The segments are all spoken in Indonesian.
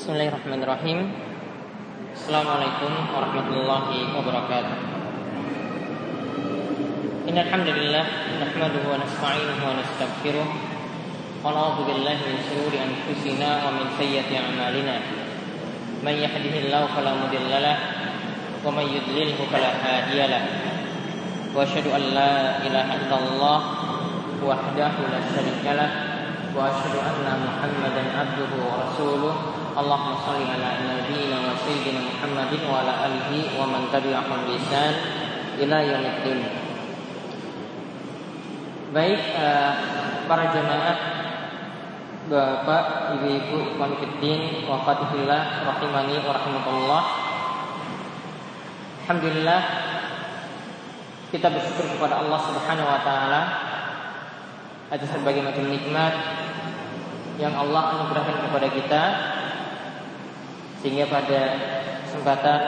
Bismillahirrahmanirrahim Assalamualaikum warahmatullahi wabarakatuh Innal hamdalillah nahmaduhu wa nasta'inuhu wa nastaghfiruh wa na'udzu billahi min shururi anfusina wa min sayyiati a'malina Man yahdihillahu fala mudilla lahu wa man yudlilhu fala hadiya lahu Wa asyhadu an la ilaha illallah wahdahu la syarika lahu wa asyhadu anna Muhammadan abduhu wa rasuluh Nabiyyina wa sayyidina Muhammadin wa ala alihi wa man tabi'ahum bi ihsan ila yaumiddin. Baik uh, para jemaah Bapak, Ibu-ibu, Ikhwan Fiddin, wa Fatihillah, Rahimani, wa Rahmatullah Alhamdulillah Kita bersyukur kepada Allah Subhanahu Wa Ta'ala Atas berbagai macam nikmat Yang Allah anugerahkan kepada kita sehingga pada kesempatan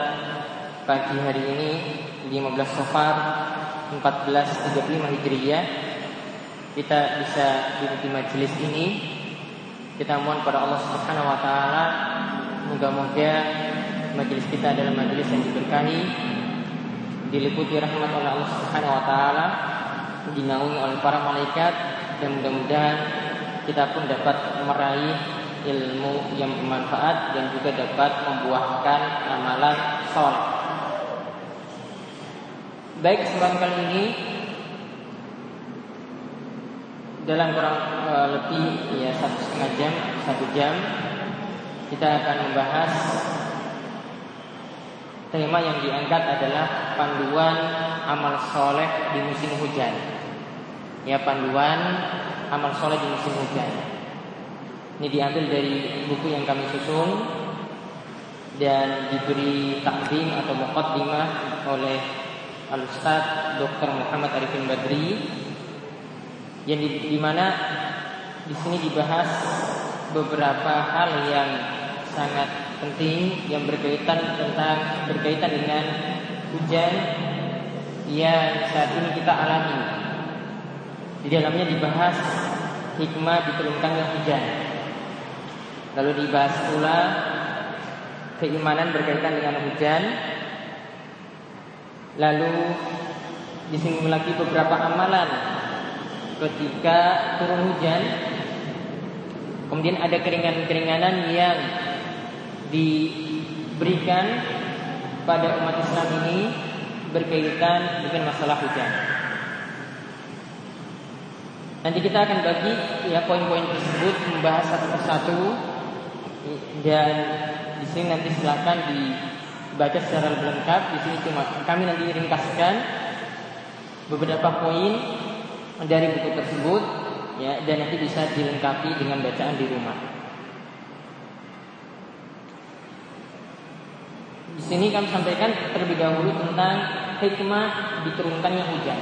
pagi hari ini 15 Safar 1435 Hijriah kita bisa di majelis ini. Kita mohon pada Allah Subhanahu wa taala moga-moga majelis kita adalah majelis yang diberkahi, diliputi rahmat oleh Allah Subhanahu wa taala, dinaungi oleh para malaikat dan mudah-mudahan kita pun dapat meraih ilmu yang bermanfaat dan juga dapat membuahkan amalan soleh. Baik kesempatan kali ini dalam kurang e, lebih ya satu setengah jam satu jam kita akan membahas tema yang diangkat adalah panduan amal soleh di musim hujan. Ya panduan amal soleh di musim hujan. Ini diambil dari buku yang kami susun dan diberi takdim atau muqaddimah oleh Al-Ustaz Dr. Muhammad Arifin Badri yang di, di mana di sini dibahas beberapa hal yang sangat penting yang berkaitan tentang berkaitan dengan hujan yang saat ini kita alami. Di dalamnya dibahas hikmah diturunkannya hujan. Lalu dibahas pula keimanan berkaitan dengan hujan. Lalu disinggung lagi beberapa amalan ketika turun hujan. Kemudian ada keringanan-keringanan yang diberikan pada umat Islam ini berkaitan dengan masalah hujan. Nanti kita akan bagi ya poin-poin tersebut membahas satu persatu dan di sini nanti silakan dibaca secara lengkap. Di sini cuma kami nanti ringkaskan beberapa poin dari buku tersebut ya dan nanti bisa dilengkapi dengan bacaan di rumah. Di sini kami sampaikan terlebih dahulu tentang hikmah diturunkannya hujan.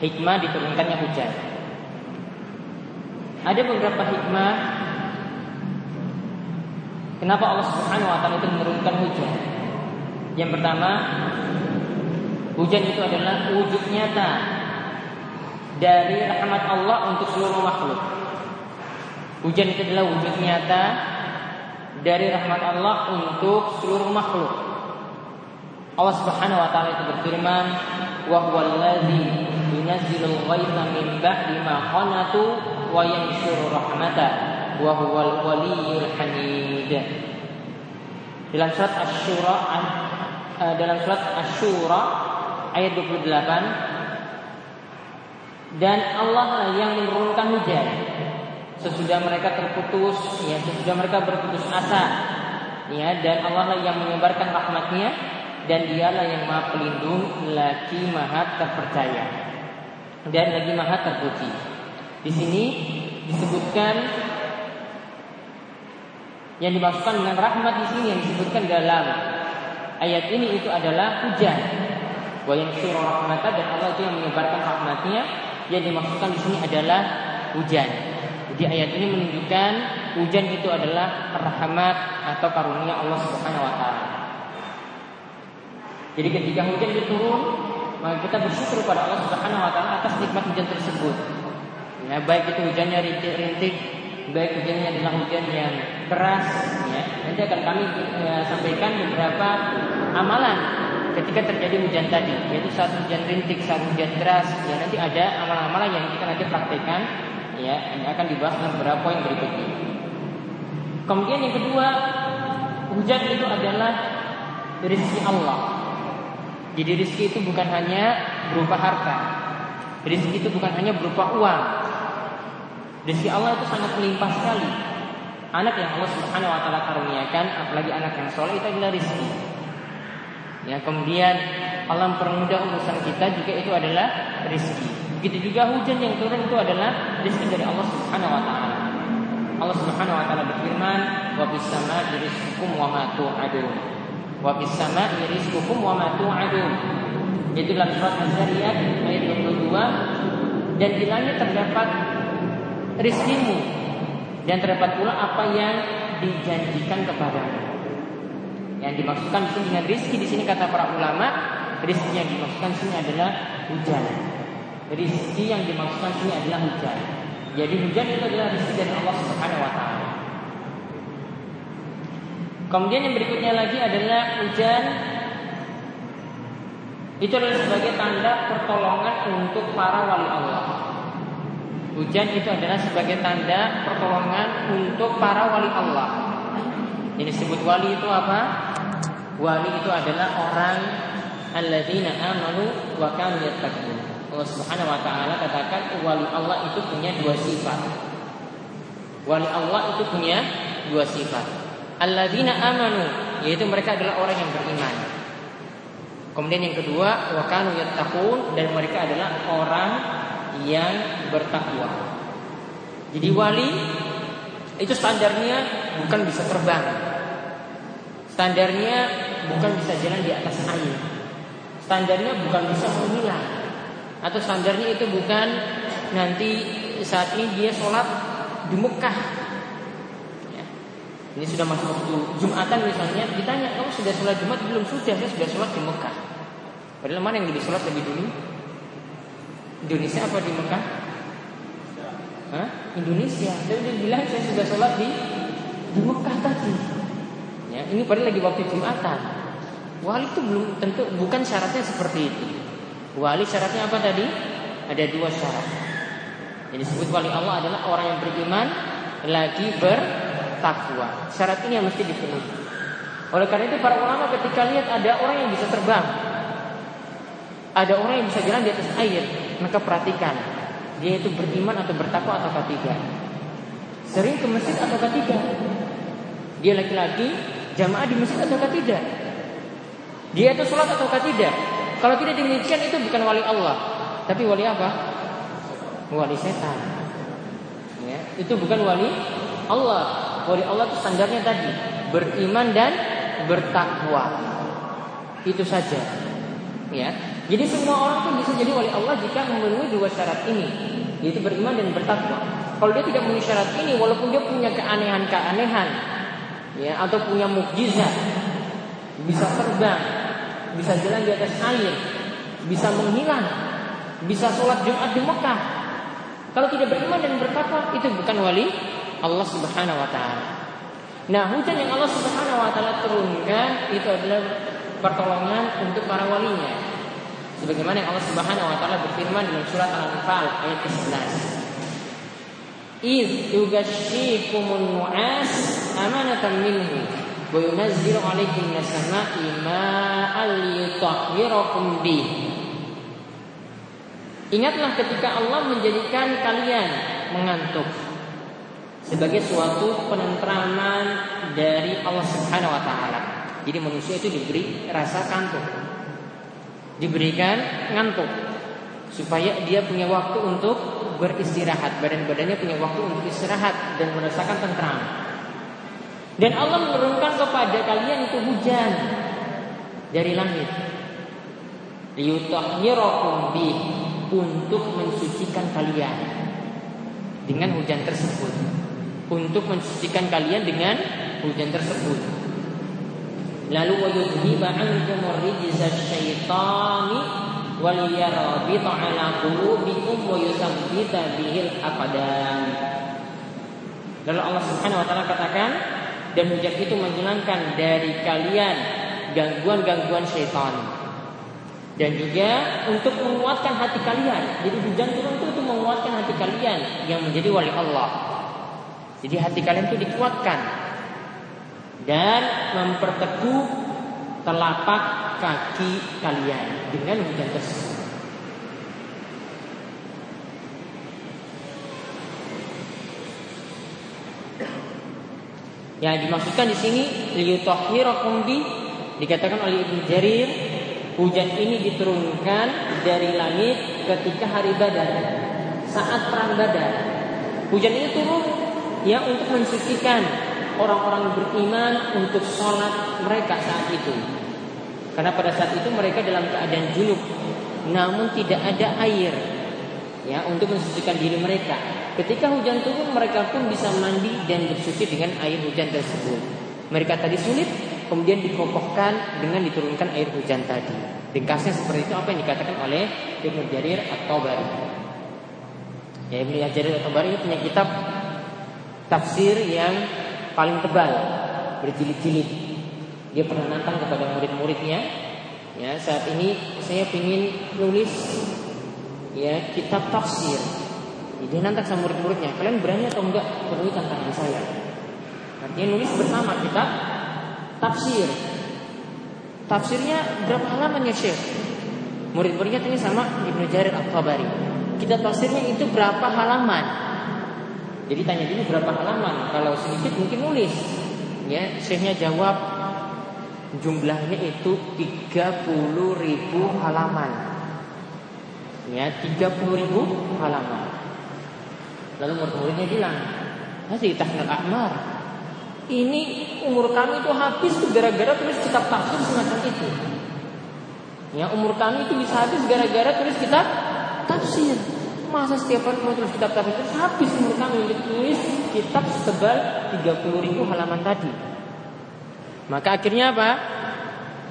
Hikmah diturunkannya hujan. Ada beberapa hikmah Kenapa Allah Subhanahu wa taala itu menurunkan hujan? Yang pertama, hujan itu adalah wujud nyata dari rahmat Allah untuk seluruh makhluk. Hujan itu adalah wujud nyata dari rahmat Allah untuk seluruh makhluk. Allah Subhanahu wa taala itu berfirman, "Wa huwallazi yunazzilul ghaitha min ba'di ma qanatu rahmatah." Wa huwal waliyul hamid. Dalam surat Asy-Syura uh, dalam surat Asy-Syura ayat 28 dan Allah lah yang menurunkan hujan sesudah mereka terputus ya sesudah mereka berputus asa ya dan Allah lah yang menyebarkan rahmatnya dan dialah yang maha pelindung lagi maha terpercaya dan lagi maha terpuji di sini disebutkan yang dimaksudkan dengan rahmat di sini yang disebutkan dalam ayat ini itu adalah hujan. Wa yang rahmatah dan Allah itu yang menyebarkan rahmatnya yang dimaksudkan di sini adalah hujan. Jadi ayat ini menunjukkan hujan itu adalah rahmat atau karunia Allah Subhanahu wa taala. Jadi ketika hujan itu turun, maka kita bersyukur kepada Allah Subhanahu wa taala atas nikmat hujan tersebut. Ya, baik itu hujannya rintik-rintik baik hujannya adalah hujan yang keras ya. Nanti akan kami ya, sampaikan beberapa amalan ketika terjadi hujan tadi yaitu saat hujan rintik saat hujan deras ya. Nanti ada amalan-amalan yang kita nanti praktekkan ya ini akan dibahas dalam beberapa poin berikutnya. Kemudian yang kedua hujan itu adalah rezeki Allah. Jadi rezeki itu bukan hanya berupa harta. Rezeki itu bukan hanya berupa uang rezeki Allah itu sangat melimpah sekali anak yang Allah Subhanahu wa taala karuniakan apalagi anak yang soleh itu adalah rezeki Ya, kemudian Allah mempermudah urusan kita juga itu adalah rezeki. Begitu juga hujan yang turun itu adalah rezeki dari Allah Subhanahu wa taala. Allah Subhanahu wa taala berfirman, "Wa bis sama'i rizqukum wa ma tu'adun." Wa bis sama'i rizqukum wa ma tu'adun. Itu dalam surat Az-Zariyat ayat 22 dan di langit terdapat rizkimu dan terdapat pula apa yang dijanjikan kepadamu. Yang dimaksudkan di sini dengan rizki di sini kata para ulama, rizki yang dimaksudkan di sini adalah hujan. Rizki yang dimaksudkan di sini adalah hujan. Jadi hujan itu adalah rizki dari Allah Subhanahu wa taala. Kemudian yang berikutnya lagi adalah hujan itu adalah sebagai tanda pertolongan untuk para wali Allah. Hujan itu adalah sebagai tanda pertolongan untuk para wali Allah. Ini disebut wali itu apa? Wali itu adalah orang alladzina amanu wa kanu yattaqun. Allah Subhanahu wa taala katakan wali Allah itu punya dua sifat. Wali Allah itu punya dua sifat. Alladzina amanu yaitu mereka adalah orang yang beriman. Kemudian yang kedua wa kanu yattaqun dan mereka adalah orang yang bertakwa. Jadi wali itu standarnya bukan bisa terbang, Standarnya bukan bisa jalan di atas air. Standarnya bukan bisa menghilang. Atau standarnya itu bukan nanti saat ini dia sholat di Mekah. Ya. Ini sudah masuk waktu Jumatan misalnya, ditanya kamu sudah sholat Jumat belum? Sudah, saya sudah sholat di Mekah. Padahal mana yang lebih sholat lebih dulu? Indonesia apa di Mekah? Hah? Indonesia. Dan dia bilang saya sudah sholat di di Mekah tadi. Ya, ini pada lagi waktu Jumatan. Wali itu belum tentu bukan syaratnya seperti itu. Wali syaratnya apa tadi? Ada dua syarat. Jadi disebut wali Allah adalah orang yang beriman lagi bertakwa. Syarat ini yang mesti dipenuhi. Oleh karena itu para ulama ketika lihat ada orang yang bisa terbang, ada orang yang bisa jalan di atas air, maka perhatikan dia itu beriman atau bertakwa atau tidak. Sering ke masjid atau tidak. Dia laki-laki jamaah di masjid atau tidak? Dia itu sholat atau tidak? Kalau tidak demikian itu bukan wali Allah, tapi wali apa? Wali setan. Ya, itu bukan wali Allah. Wali Allah itu standarnya tadi beriman dan bertakwa. Itu saja. Ya. Jadi semua orang pun bisa jadi wali Allah jika memenuhi dua syarat ini, yaitu beriman dan bertakwa. Kalau dia tidak memenuhi syarat ini, walaupun dia punya keanehan-keanehan, ya atau punya mukjizat bisa terbang bisa jalan di atas air bisa menghilang bisa sholat Jumat di Mekah. Kalau tidak beriman dan bertakwa itu bukan wali Allah Subhanahu wa taala. Nah hujan yang Allah Subhanahu wa taala turunkan itu adalah pertolongan untuk para walinya sebagaimana yang Allah Subhanahu wa taala berfirman dalam surat Al-Anfal ayat ke-11. "Iz yughashshikumun nu'as amanatan minhu wa yunazzilu 'alaikum minas sama'i ma'an liyutahhirakum bihi." Ingatlah ketika Allah menjadikan kalian mengantuk sebagai suatu penentraman dari Allah Subhanahu wa taala. Jadi manusia itu diberi rasa kantuk. Diberikan ngantuk supaya dia punya waktu untuk beristirahat, badan-badannya punya waktu untuk istirahat dan merasakan tentram. Dan Allah menurunkan kepada kalian itu hujan dari langit. Liyutahhirakum untuk mensucikan kalian dengan hujan tersebut. Untuk mensucikan kalian dengan hujan tersebut. Lalu wa yudhiba ankum rijza syaitani waliyarabita ala qulubikum wa yusabbita bihil aqdam. Lalu Allah Subhanahu wa taala katakan dan hujan itu menghilangkan dari kalian gangguan-gangguan syaitan. Dan juga untuk menguatkan hati kalian. Jadi hujan turun itu untuk menguatkan hati kalian yang menjadi wali Allah. Jadi hati kalian itu dikuatkan dan memperteguh telapak kaki kalian dengan hujan tersebut. Yang dimaksudkan di sini liyutahhirakum bi dikatakan oleh Ibnu Jarir hujan ini diturunkan dari langit ketika hari Badar saat perang Badar. Hujan ini turun ya untuk mensucikan orang-orang beriman untuk sholat mereka saat itu. Karena pada saat itu mereka dalam keadaan junub, namun tidak ada air ya untuk mensucikan diri mereka. Ketika hujan turun mereka pun bisa mandi dan bersuci dengan air hujan tersebut. Mereka tadi sulit, kemudian dikokohkan dengan diturunkan air hujan tadi. Ringkasnya seperti itu apa yang dikatakan oleh Ibnu Jarir atau Bari. Ya, Ibnu Jarir atau Bari punya kitab tafsir yang paling tebal, berjilid-jilid. Dia pernah nantang kepada murid-muridnya. Ya, saat ini saya ingin nulis ya kitab tafsir dia nanti sama murid-muridnya, kalian berani atau enggak penuhi tantangan saya? Artinya nulis bersama kita tafsir. Tafsirnya berapa halaman ya Syekh? Murid-muridnya tanya sama Ibnu Jarir Al-Tabari. Kita tafsirnya itu berapa halaman? Jadi tanya dulu berapa halaman. Kalau sedikit mungkin nulis. Ya, Syekhnya jawab jumlahnya itu 30 ribu halaman. Ya, 30 ribu halaman. Lalu murid-muridnya bilang, Hadi tahnal ahmar. Ini umur kami itu habis gara-gara tulis kitab tafsir semacam itu. Ya umur kami itu bisa habis gara-gara tulis kitab tafsir. Masa setiap hari tulis kitab tafsir itu habis umur kami untuk tulis kitab setebal 30 ribu halaman tadi. Maka akhirnya apa?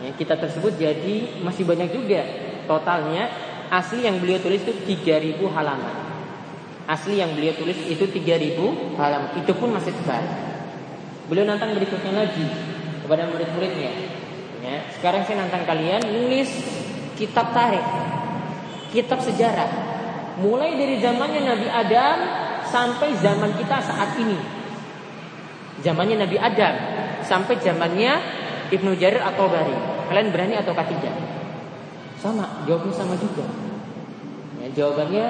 Ya, kitab tersebut jadi masih banyak juga totalnya asli yang beliau tulis itu 3000 halaman. Asli yang beliau tulis itu 3000 halaman. Itu pun masih tebal. Beliau nantang berikutnya lagi kepada murid-muridnya. Ya, sekarang saya nantang kalian nulis kitab tarikh, kitab sejarah. Mulai dari zamannya Nabi Adam sampai zaman kita saat ini. Zamannya Nabi Adam sampai zamannya Ibnu Jarir atau Bari. Kalian berani atau tidak? Sama, jawabnya sama juga. Ya, jawabannya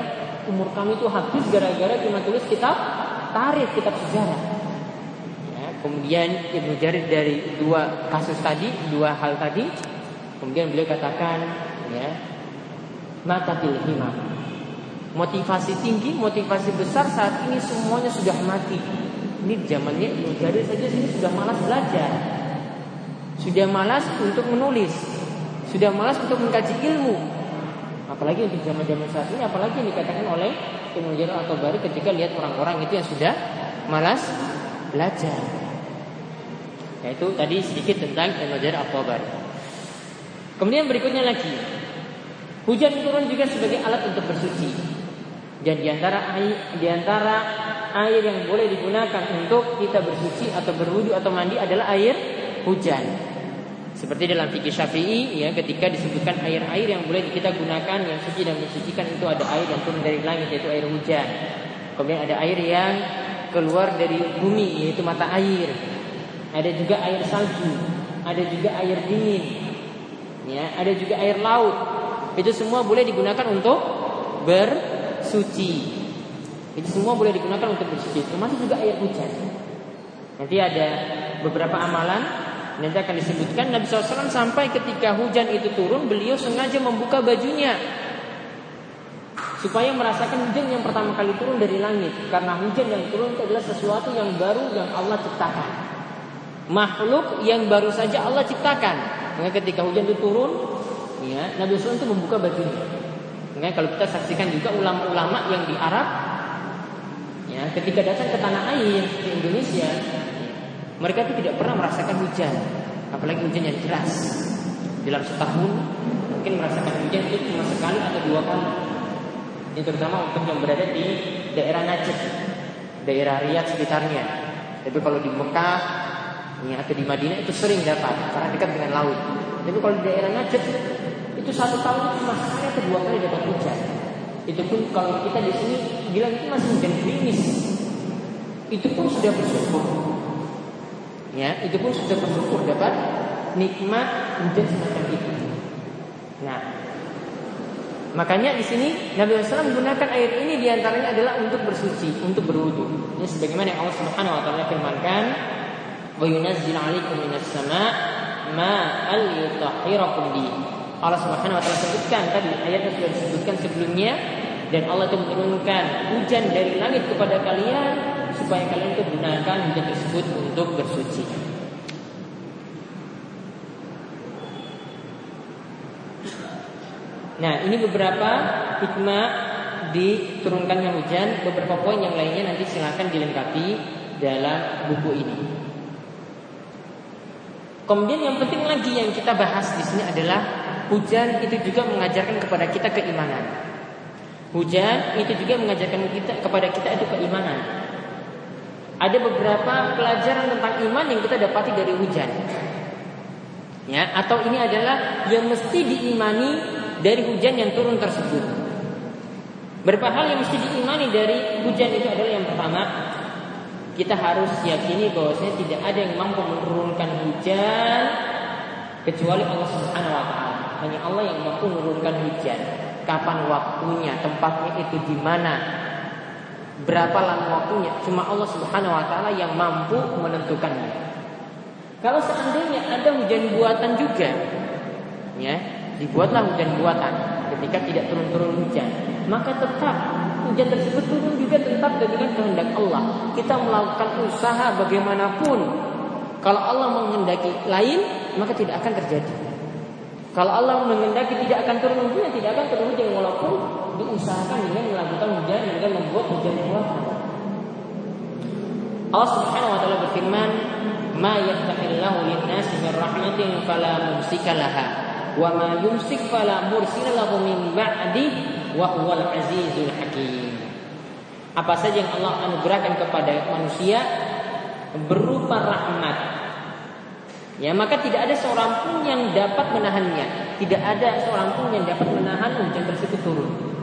umur kami itu habis gara-gara cuma tulis kitab tarikh, kitab sejarah. Ya, kemudian Ibnu Jarir dari dua kasus tadi, dua hal tadi, kemudian beliau katakan, ya, mata himam. Motivasi tinggi, motivasi besar saat ini semuanya sudah mati. Ini zamannya Ibnu Jarir saja sini sudah malas belajar. Sudah malas untuk menulis. Sudah malas untuk mengkaji ilmu. Apalagi untuk zaman-zaman saat ini, apalagi yang dikatakan oleh Ibnu Jarir atau Bari ketika lihat orang-orang itu yang sudah malas belajar. Yaitu tadi sedikit tentang Ibnu Jarir atau Bari. Kemudian berikutnya lagi, hujan turun juga sebagai alat untuk bersuci. Dan di antara air, di antara air yang boleh digunakan untuk kita bersuci atau berwudu atau mandi adalah air hujan. Seperti dalam fikih Syafi'i ya ketika disebutkan air-air yang boleh kita gunakan yang suci dan mensucikan itu ada air yang turun dari langit yaitu air hujan. Kemudian ada air yang keluar dari bumi yaitu mata air. Ada juga air salju, ada juga air dingin. Ya, ada juga air laut. Itu semua boleh digunakan untuk bersuci. Itu semua boleh digunakan untuk bersuci. Termasuk juga air hujan. Nanti ada beberapa amalan Nanti akan disebutkan Nabi SAW sampai ketika hujan itu turun Beliau sengaja membuka bajunya Supaya merasakan hujan yang pertama kali turun dari langit Karena hujan yang turun itu adalah sesuatu yang baru yang Allah ciptakan Makhluk yang baru saja Allah ciptakan Maka ketika hujan itu turun ya, Nabi SAW itu membuka bajunya Maka kalau kita saksikan juga ulama-ulama yang di Arab ya, Ketika datang ke tanah air di Indonesia mereka itu tidak pernah merasakan hujan, apalagi hujan yang deras. Dalam setahun mungkin merasakan hujan itu cuma sekali atau dua kali. Ini terutama untuk yang berada di daerah Najib. daerah Riyadh sekitarnya. Tapi kalau di Mekah ya, atau di Madinah itu sering dapat karena dekat dengan laut. Tapi kalau di daerah Najd itu satu tahun cuma sekali atau kali dapat hujan. Itu pun kalau kita di sini bilang itu masih hujan gerimis, itu pun sudah bersyukur. Ya, itu pun sudah bersyukur dapat nikmat hujan semacam itu. Nah, makanya di sini Nabi SAW menggunakan air ini di antaranya adalah untuk bersuci, untuk berwudu. Ini sebagaimana yang Allah Subhanahu Wa Taala firmankan, "Wa yunazzil 'alaikum minas sama' ma'al yutahhirakum bi." Allah Subhanahu wa taala sebutkan tadi ayatnya sudah disebutkan sebelumnya dan Allah itu menurunkan hujan dari langit kepada kalian supaya kalian itu gunakan hujan tersebut untuk bersuci. Nah, ini beberapa hikmah diturunkannya hujan, beberapa poin yang lainnya nanti silahkan dilengkapi dalam buku ini. Kemudian yang penting lagi yang kita bahas di sini adalah Hujan itu juga mengajarkan kepada kita keimanan. Hujan itu juga mengajarkan kita kepada kita itu keimanan. Ada beberapa pelajaran tentang iman yang kita dapati dari hujan. Ya, atau ini adalah yang mesti diimani dari hujan yang turun tersebut. Berapa hal yang mesti diimani dari hujan itu adalah yang pertama, kita harus yakini bahwasanya tidak ada yang mampu menurunkan hujan kecuali Allah Subhanahu wa taala. Hanya Allah yang mampu menurunkan hujan. Kapan waktunya, tempatnya itu di mana, berapa lama waktunya, cuma Allah Subhanahu wa taala yang mampu menentukannya. Kalau seandainya ada hujan buatan juga, ya, dibuatlah hujan buatan ketika tidak turun-turun hujan, maka tetap hujan tersebut turun juga tetap dengan kehendak Allah. Kita melakukan usaha bagaimanapun, kalau Allah menghendaki lain, maka tidak akan terjadi. Kalau Allah mengendaki tidak akan turun hujan, tidak akan turun hujan walaupun diusahakan dengan melakukan hujan dengan membuat hujan buatan. Allah Subhanahu wa taala berfirman, "Ma yaftahillahu lin-nasi min rahmatin fala mumsika laha, wa ma yumsik fala mursila lahu min ba'di wa huwal azizul hakim." Apa saja yang Allah anugerahkan kepada manusia berupa rahmat Ya, maka tidak ada seorang pun yang dapat menahannya. Tidak ada seorang pun yang dapat menahan hujan tersebut turun.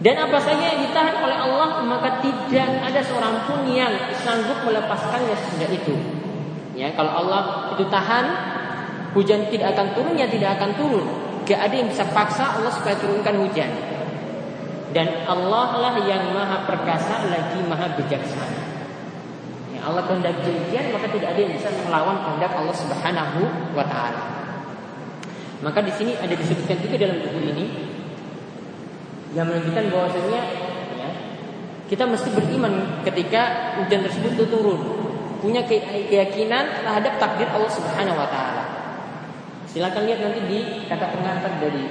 Dan apa saja yang ditahan oleh Allah maka tidak ada seorang pun yang sanggup melepaskannya sejak itu. Ya, kalau Allah itu tahan hujan tidak akan turun ya tidak akan turun. Gak ada yang bisa paksa Allah supaya turunkan hujan. Dan Allah lah yang maha perkasa lagi maha bijaksana. Allah kehendak demikian maka tidak ada yang bisa melawan kehendak Allah Subhanahu wa taala. Maka di sini ada disebutkan juga dalam buku ini yang menunjukkan bahwasanya ya, kita mesti beriman ketika hujan tersebut itu turun, punya keyakinan terhadap takdir Allah Subhanahu wa taala. Silakan lihat nanti di kata pengantar dari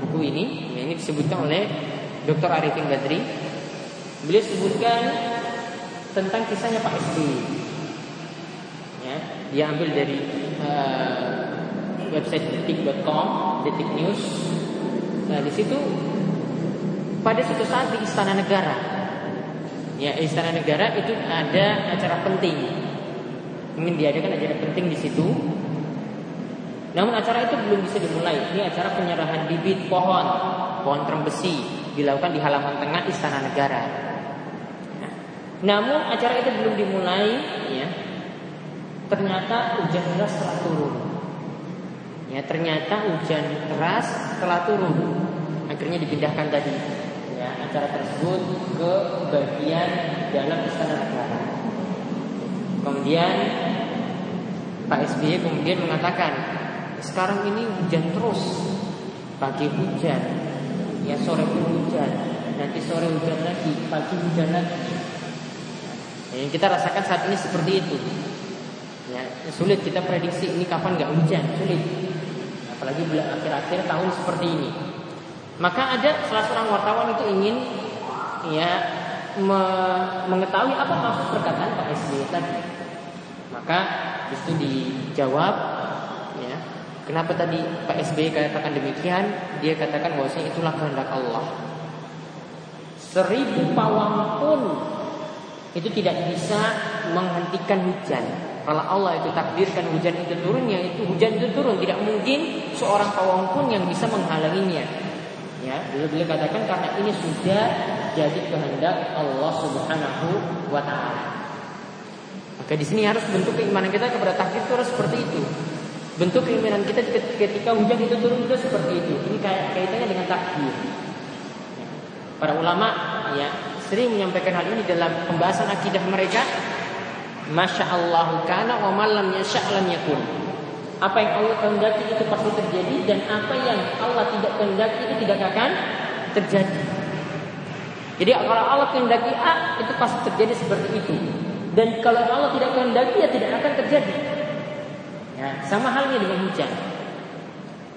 buku ini, ya, ini disebutkan oleh Dr. Arifin Badri. Beliau sebutkan tentang kisahnya Pak SBY. Ya, dia ambil dari uh, website detik.com, detik news. Nah, di situ pada suatu saat di Istana Negara, ya Istana Negara itu ada acara penting. Ingin diadakan acara penting di situ. Namun acara itu belum bisa dimulai. Ini acara penyerahan bibit pohon, pohon terembesi dilakukan di halaman tengah Istana Negara. Namun acara itu belum dimulai, ya. Ternyata hujan deras telah turun. Ya, ternyata hujan deras telah turun. Akhirnya dipindahkan tadi ya, acara tersebut ke bagian dalam istana negara. Kemudian Pak SBY kemudian mengatakan, sekarang ini hujan terus, pagi hujan, ya sore pun hujan, nanti sore hujan lagi, pagi hujan lagi. Yang kita rasakan saat ini seperti itu. Ya, sulit kita prediksi ini kapan nggak hujan, sulit. Apalagi bulan akhir-akhir tahun seperti ini. Maka ada salah seorang wartawan itu ingin ya me mengetahui apa maksud perkataan Pak SBY tadi. Maka itu dijawab ya, kenapa tadi Pak SBY katakan demikian? Dia katakan bahwa itulah kehendak Allah. Seribu pawang pun itu tidak bisa menghentikan hujan. Kalau Allah itu takdirkan hujan itu turun, ya itu hujan itu turun. Tidak mungkin seorang pawang pun yang bisa menghalanginya. Ya, beliau katakan karena ini sudah jadi kehendak Allah Subhanahu wa taala. Maka di sini harus bentuk keimanan kita kepada takdir itu harus seperti itu. Bentuk keimanan kita ketika hujan itu turun itu seperti itu. Ini kaitannya dengan takdir. Para ulama ya sering menyampaikan hal ini dalam pembahasan akidah mereka. Masya Allah kana wa malam yasha lam yakun. Apa yang Allah kehendaki itu pasti terjadi dan apa yang Allah tidak kehendaki itu tidak akan terjadi. Jadi kalau Allah kehendaki A itu pasti terjadi seperti itu. Dan kalau Allah tidak kehendaki ya tidak akan terjadi. Ya, sama halnya dengan hujan.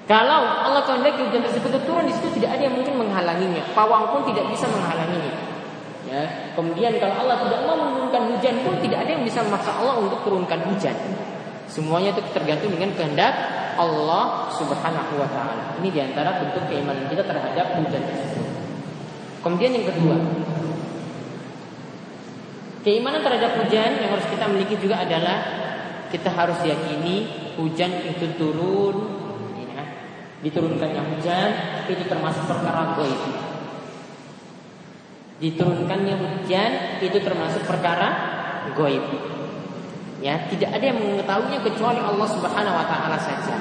Kalau Allah kehendaki hujan tersebut turun di situ tidak ada yang mungkin menghalanginya. Pawang pun tidak bisa menghalanginya. Ya, kemudian kalau Allah tidak mau menurunkan hujan pun tidak ada yang bisa memaksa Allah untuk turunkan hujan. Semuanya itu tergantung dengan kehendak Allah Subhanahu wa taala. Ini di antara bentuk keimanan kita terhadap hujan tersebut. Kemudian yang kedua, keimanan terhadap hujan yang harus kita miliki juga adalah kita harus yakini hujan itu turun Diturunkannya hujan itu termasuk perkara goib. Diturunkannya hujan itu termasuk perkara goib. Ya, tidak ada yang mengetahuinya kecuali Allah Subhanahu wa taala saja.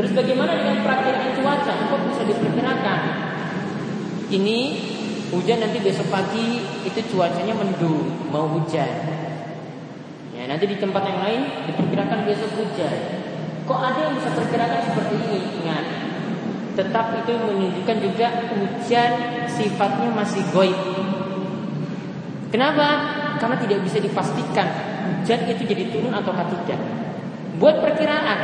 Terus bagaimana dengan perakiraan cuaca? Kok bisa diperkirakan? Ini hujan nanti besok pagi itu cuacanya mendung, mau hujan. Ya, nanti di tempat yang lain diperkirakan besok hujan. Kok ada yang bisa perkirakan seperti ini? Ingat, tetap itu menunjukkan juga hujan sifatnya masih goib. Kenapa? Karena tidak bisa dipastikan hujan itu jadi turun atau tidak. Buat perkiraan,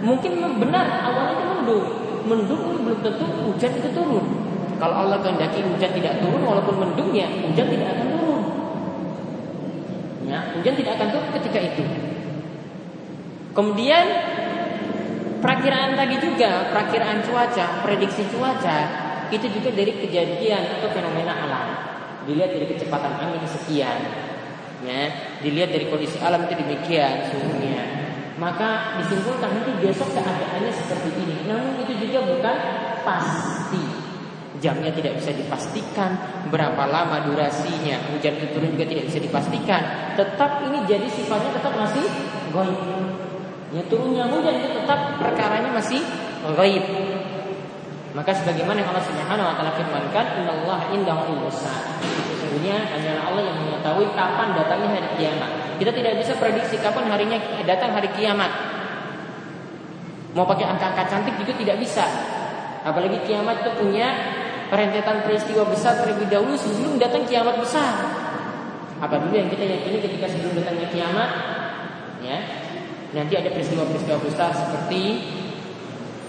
mungkin benar awalnya itu mendung, mendung belum tentu hujan itu turun. Kalau Allah kehendaki hujan tidak turun, walaupun mendung ya hujan tidak akan turun. Ya, hujan tidak akan turun ketika itu. Kemudian perakiraan tadi juga, perakiraan cuaca, prediksi cuaca itu juga dari kejadian atau fenomena alam. Dilihat dari kecepatan angin sekian, ya, dilihat dari kondisi alam itu demikian suhunya. Maka disimpulkan nanti besok keadaannya seperti ini. Namun itu juga bukan pasti. Jamnya tidak bisa dipastikan Berapa lama durasinya Hujan itu juga tidak bisa dipastikan Tetap ini jadi sifatnya tetap masih goib Ya turunnya hujan itu tetap perkaranya masih gaib. Maka sebagaimana Allah Subhanahu wa taala firmankan, "Innallaha indahu Sesungguhnya hanyalah Allah yang mengetahui kapan datangnya hari kiamat. Kita tidak bisa prediksi kapan harinya datang hari kiamat. Mau pakai angka-angka cantik juga tidak bisa. Apalagi kiamat itu punya rentetan peristiwa besar terlebih dahulu sebelum datang kiamat besar. Apa dulu yang kita yakini ketika sebelum datangnya kiamat? Ya, nanti ada peristiwa-peristiwa besar seperti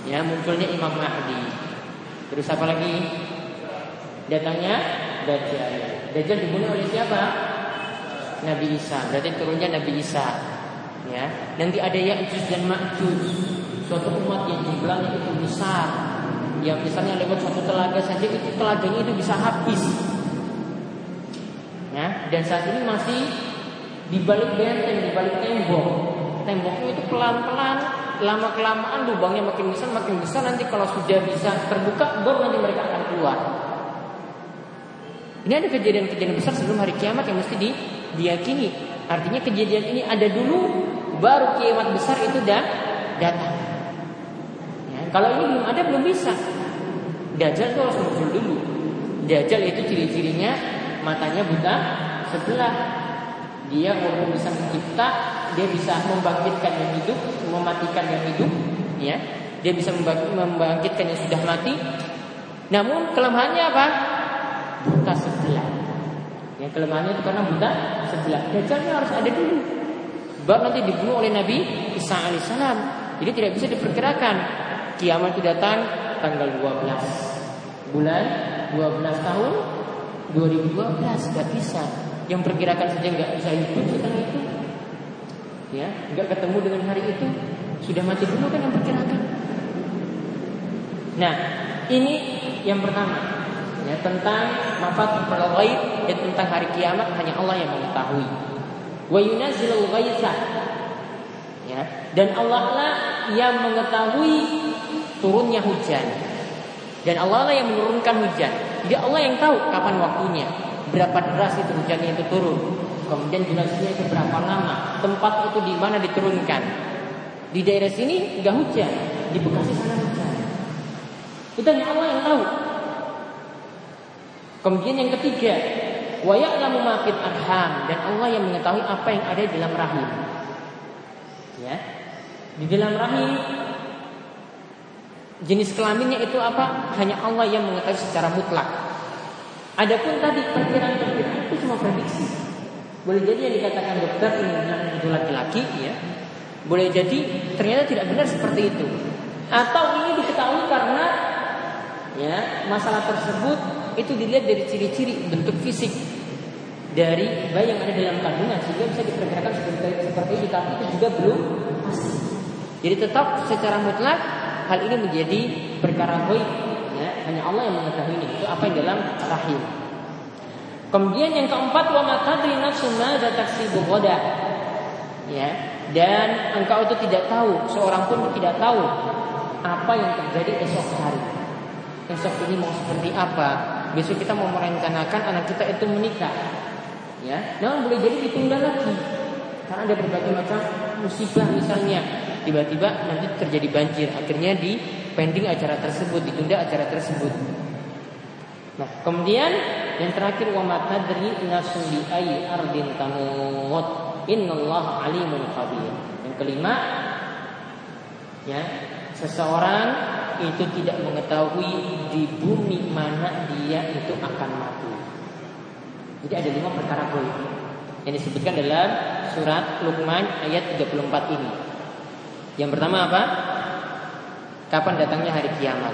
ya munculnya Imam Mahdi. Terus apa lagi? Datangnya Dajjal. Dajjal dibunuh oleh siapa? Nabi Isa. Berarti turunnya Nabi Isa. Ya. Nanti ada Ya'juj dan Ma'juj. Suatu umat yang jumlahnya itu besar. Yang misalnya lewat suatu telaga saja itu telaganya itu bisa habis. Ya, dan saat ini masih di balik benteng, di balik tembok temboknya itu pelan-pelan lama kelamaan lubangnya makin besar makin besar nanti kalau sudah bisa terbuka baru nanti mereka akan keluar. Ini ada kejadian-kejadian besar sebelum hari kiamat yang mesti di, diyakini. Artinya kejadian ini ada dulu baru kiamat besar itu dah datang. Ya, kalau ini belum ada belum bisa. Dajjal itu harus muncul dulu. Dajjal itu ciri-cirinya matanya buta sebelah. Dia walaupun bisa mencipta dia bisa membangkitkan yang hidup, mematikan yang hidup, ya. Dia bisa membangkitkan yang sudah mati. Namun kelemahannya apa? Buta sebelah. Yang kelemahannya itu karena buta sebelah. Dajjalnya harus ada dulu. Baru nanti dibunuh oleh Nabi Isa alaihissalam. Jadi tidak bisa diperkirakan. Kiamat itu datang tanggal 12 bulan 12 tahun 2012 nggak bisa. Yang perkirakan saja nggak bisa hidup setelah itu ya nggak ketemu dengan hari itu sudah mati dulu kan yang perkirakan. Nah ini yang pertama. Ya, tentang mafatihul ghaib dan tentang hari kiamat hanya Allah yang mengetahui. Wa yunazzilul ghaitha. Ya dan Allah lah yang mengetahui turunnya hujan. Dan Allah lah yang menurunkan hujan. Jadi Allah yang tahu kapan waktunya berapa deras itu hujannya itu turun kemudian durasinya itu berapa lama tempat itu di mana diturunkan di daerah sini nggak hujan di Bekasi sana hujan itu hanya Allah yang tahu kemudian yang ketiga wa ya'lamu ma arham dan Allah yang mengetahui apa yang ada di dalam rahim Ya. Di dalam rahim jenis kelaminnya itu apa? Hanya Allah yang mengetahui secara mutlak. Adapun tadi perkiraan-perkiraan itu cuma prediksi. Boleh jadi yang dikatakan dokter ini benar itu laki-laki ya. Boleh jadi ternyata tidak benar seperti itu. Atau ini diketahui karena ya masalah tersebut itu dilihat dari ciri-ciri bentuk fisik dari bayi yang ada dalam kandungan sehingga bisa diperkirakan seperti seperti itu tapi itu juga belum pasti. Jadi tetap secara mutlak hal ini menjadi perkara baik ya, hanya Allah yang mengetahui itu apa yang dalam rahim. Kemudian yang keempat wa matadri nafsu madza taksibu Ya, dan engkau itu tidak tahu, seorang pun tidak tahu apa yang terjadi esok hari. Esok ini mau seperti apa? Besok kita mau merencanakan anak kita itu menikah. Ya namun boleh jadi ditunda lagi. Karena ada berbagai macam musibah misalnya. Tiba-tiba nanti terjadi banjir akhirnya di pending acara tersebut ditunda acara tersebut nah kemudian yang terakhir wa matadri nasun bi ayyi ardin tamut innallaha alimun khabir yang kelima ya seseorang itu tidak mengetahui di bumi mana dia itu akan mati jadi ada lima perkara goib yang disebutkan dalam surat Luqman ayat 34 ini. Yang pertama apa? Kapan datangnya hari kiamat?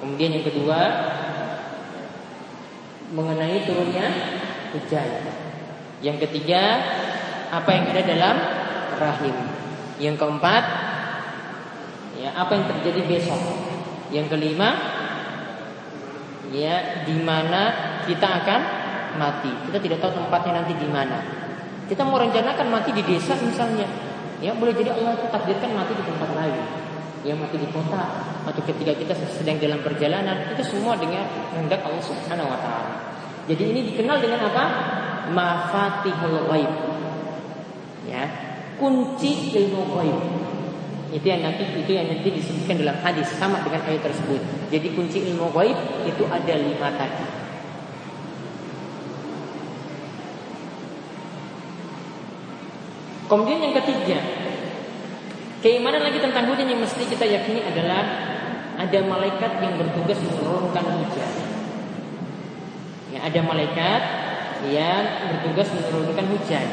Kemudian yang kedua mengenai turunnya hujan. Yang ketiga apa yang ada dalam rahim. Yang keempat ya apa yang terjadi besok. Yang kelima ya di mana kita akan mati. Kita tidak tahu tempatnya nanti di mana. Kita mau rencanakan mati di desa misalnya. Ya, boleh jadi Allah itu takdirkan mati di tempat lain. Ya, mati di kota atau ketika kita sedang dalam perjalanan, itu semua dengan kehendak Allah Subhanahu wa taala. Jadi ini dikenal dengan apa? Mafatihul ghaib. Ya, kunci ilmu ghaib. Itu yang nanti itu yang nanti disebutkan dalam hadis sama dengan ayat tersebut. Jadi kunci ilmu ghaib itu ada lima tadi. Kemudian yang ketiga, keimanan lagi tentang hujan yang mesti kita yakini adalah ada malaikat yang bertugas menurunkan hujan. Ya, ada malaikat yang bertugas menurunkan hujan.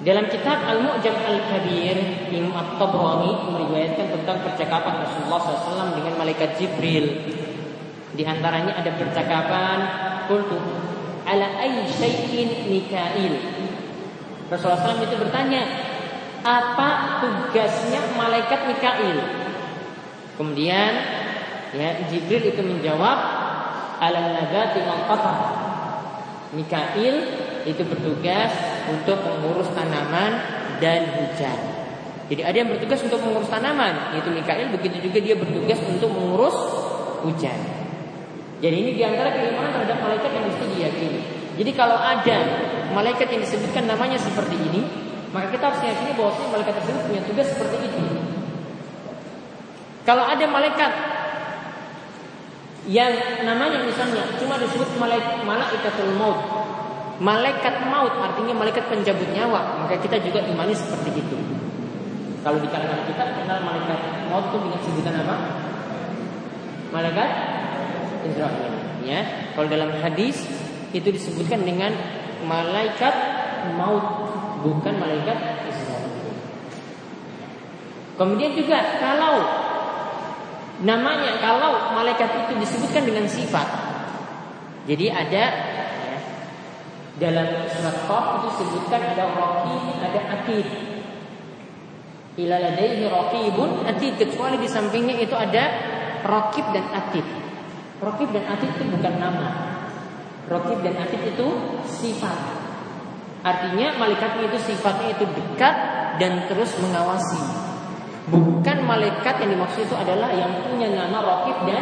Dalam kitab Al-Mu'jam Al-Kabir Imam At-Tabrani meriwayatkan tentang percakapan Rasulullah SAW dengan malaikat Jibril. Di antaranya ada percakapan Qultu ala ayyi syai'in Mikail Rasulullah SAW itu bertanya, apa tugasnya malaikat Mikail? Kemudian ya Jibril itu menjawab, alam nabati qatar. Mikail itu bertugas untuk mengurus tanaman dan hujan. Jadi ada yang bertugas untuk mengurus tanaman, yaitu Mikail. Begitu juga dia bertugas untuk mengurus hujan. Jadi ini di antara keimanan terhadap malaikat yang mesti diyakini. Jadi kalau ada malaikat yang disebutkan namanya seperti ini, maka kita harus yakini bahwa malaikat tersebut punya tugas seperti itu. Kalau ada malaikat yang namanya misalnya cuma disebut malaikat malaikatul maut. Malaikat maut artinya malaikat penjabut nyawa, maka kita juga imani seperti itu. Kalau di kalangan kita kenal malaikat maut itu dengan sebutan apa? Malaikat Israel. Ya, kalau dalam hadis itu disebutkan dengan malaikat maut bukan malaikat Israel. Kemudian juga kalau namanya kalau malaikat itu disebutkan dengan sifat. Jadi ada ya, dalam surat Qaf itu disebutkan ada raqib, ada atid. Ila ladaihi raqibun atid kecuali di sampingnya itu ada raqib dan atid. Rokib dan atid itu bukan nama. Rokib dan atid itu sifat. Artinya malaikatnya itu sifatnya itu dekat dan terus mengawasi. Bukan malaikat yang dimaksud itu adalah yang punya nama rokib dan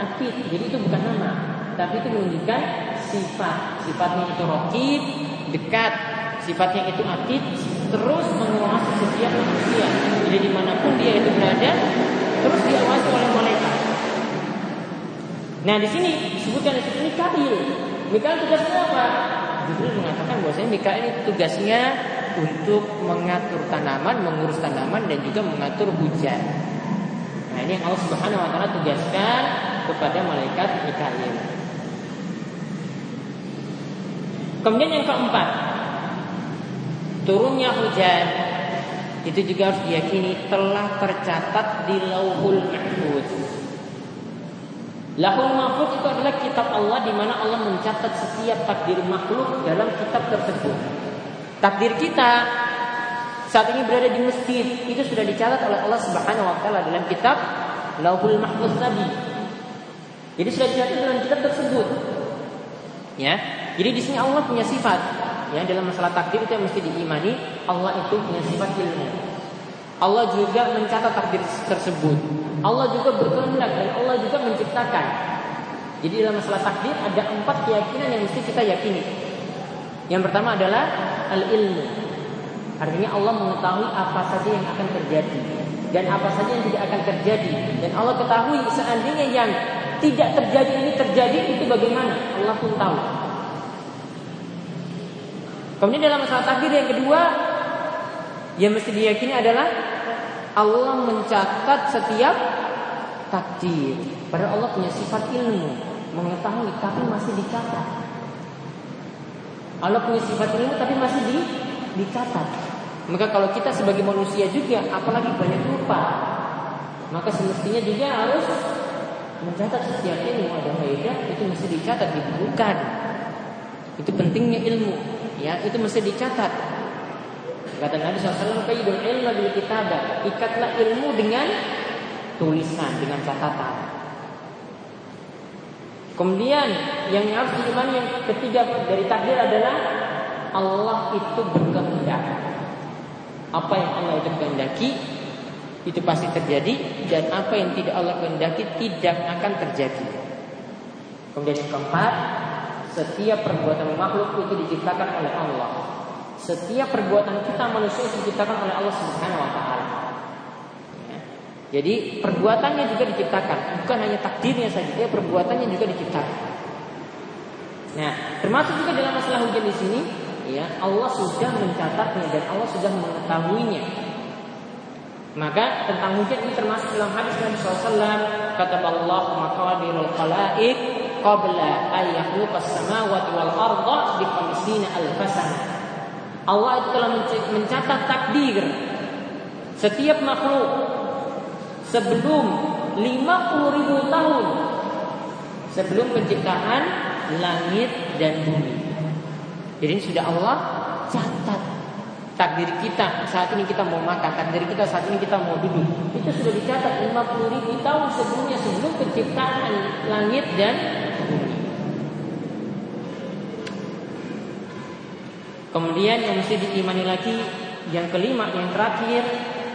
atid. Jadi itu bukan nama, tapi itu menunjukkan sifat. Sifatnya itu rokib, dekat. Sifatnya itu atid, terus mengawasi setiap manusia. Jadi di mana pun dia itu berada, terus diawasi oleh malaikat. Nah di sini disebutkan di sini Mikail. Mikail tugasnya apa? Jibril mengatakan bahwasanya Mikail itu tugasnya untuk mengatur tanaman, mengurus tanaman dan juga mengatur hujan. Nah ini yang Allah Subhanahu Wa Taala tugaskan kepada malaikat Mikail. Kemudian yang keempat, turunnya hujan itu juga harus diyakini telah tercatat di Lauhul Mahfuz. Lahul Mahfuz itu adalah kitab Allah di mana Allah mencatat setiap takdir makhluk dalam kitab tersebut. Takdir kita saat ini berada di masjid itu sudah dicatat oleh Allah Subhanahu wa taala dalam kitab Lauhul Mahfuz tadi. Jadi sudah dicatat dalam kitab tersebut. Ya. Jadi di sini Allah punya sifat ya dalam masalah takdir itu yang mesti diimani Allah itu punya sifat ilmu. Allah juga mencatat takdir tersebut. Allah juga berkehendak dan Allah juga menciptakan. Jadi dalam masalah takdir ada empat keyakinan yang mesti kita yakini. Yang pertama adalah al-ilmu. Artinya Allah mengetahui apa saja yang akan terjadi dan apa saja yang tidak akan terjadi dan Allah ketahui seandainya yang tidak terjadi ini terjadi itu bagaimana Allah pun tahu. Kemudian dalam masalah takdir yang kedua yang mesti diyakini adalah Allah mencatat setiap takdir. Padahal Allah punya sifat ilmu, mengetahui tapi masih dicatat. Allah punya sifat ilmu tapi masih di, dicatat. Maka kalau kita sebagai manusia juga apalagi banyak lupa, maka semestinya juga harus mencatat setiap ilmu ada faedah itu mesti dicatat dibukukan. Itu pentingnya ilmu, ya itu mesti dicatat. Kata Nabi SAW, Qaidul ilmu bil kitabah. Ikatlah ilmu dengan tulisan, dengan catatan. Kemudian yang harus diimani yang ketiga dari takdir adalah Allah itu berkehendak. Apa yang Allah itu kehendaki itu pasti terjadi dan apa yang tidak Allah kehendaki tidak akan terjadi. Kemudian yang keempat, setiap perbuatan makhluk itu diciptakan oleh Allah. Setiap perbuatan kita manusia diciptakan oleh Allah Subhanahu wa taala. Ya. Jadi perbuatannya juga diciptakan, bukan hanya takdirnya saja, ya perbuatannya juga diciptakan. Nah, termasuk juga dalam masalah hujan di sini, ya Allah sudah mencatatnya dan Allah sudah mengetahuinya. Maka tentang hujan ini termasuk dalam hadis Nabi SAW kata Allah maqadirul khalaiq qabla an yakhluqas samawati wal arda bi 50 alf Allah itu telah mencatat takdir setiap makhluk sebelum 50 ribu tahun sebelum penciptaan langit dan bumi. Jadi sudah Allah catat takdir kita saat ini kita mau makan, takdir kita saat ini kita mau duduk. Itu sudah dicatat 50 ribu tahun sebelumnya sebelum penciptaan langit dan Kemudian yang mesti diimani lagi yang kelima, yang terakhir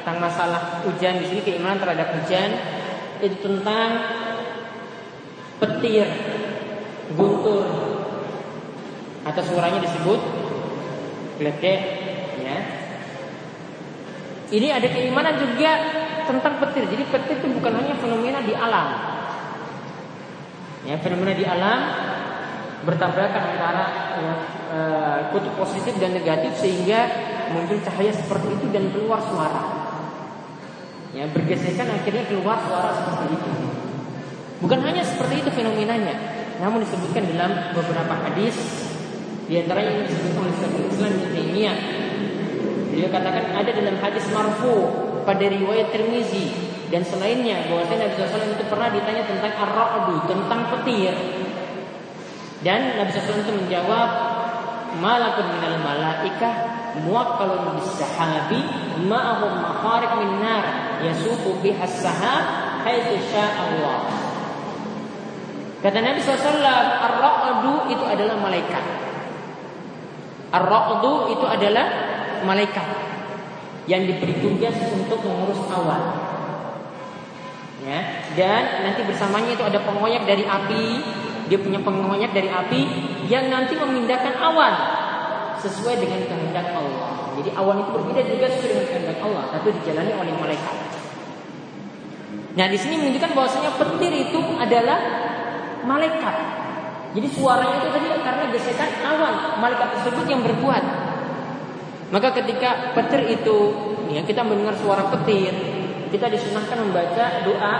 tentang masalah hujan di sini keimanan terhadap hujan itu tentang petir, guntur atau suaranya disebut gledek ya. Ini ada keimanan juga tentang petir. Jadi petir itu bukan hanya fenomena di alam. Ya, fenomena di alam bertabrakan antara ya, e, kutub positif dan negatif sehingga muncul cahaya seperti itu dan keluar suara. Ya, bergesekan akhirnya keluar suara seperti itu. Bukan hanya seperti itu fenomenanya, namun disebutkan dalam beberapa hadis di antara yang disebutkan oleh Syekhul Islam Ibnu Taimiyah. Beliau katakan ada dalam hadis marfu pada riwayat Tirmizi dan selainnya bahwasanya Nabi SAW itu pernah ditanya tentang ar-ra'du, tentang petir. Dan Nabi SAW itu menjawab Malakun minal malaikah Muwakkalun bis sahabi Ma'ahum makharik min nar Yasuku bihas sahab Haithu Allah Kata Nabi SAW, Ar-Ra'du itu adalah malaikat. Ar-Ra'du itu adalah malaikat yang diberi tugas untuk mengurus awan. Ya, dan nanti bersamanya itu ada pengoyak dari api, dia punya pengoyak dari api yang nanti memindahkan awan sesuai dengan kehendak Allah. Jadi awan itu berbeda juga sesuai dengan kehendak Allah, tapi dijalani oleh malaikat. Nah, di sini menunjukkan bahwasanya petir itu adalah malaikat. Jadi suaranya itu tadi karena gesekan awan, malaikat tersebut yang berbuat. Maka ketika petir itu, ya kita mendengar suara petir, kita disunahkan membaca doa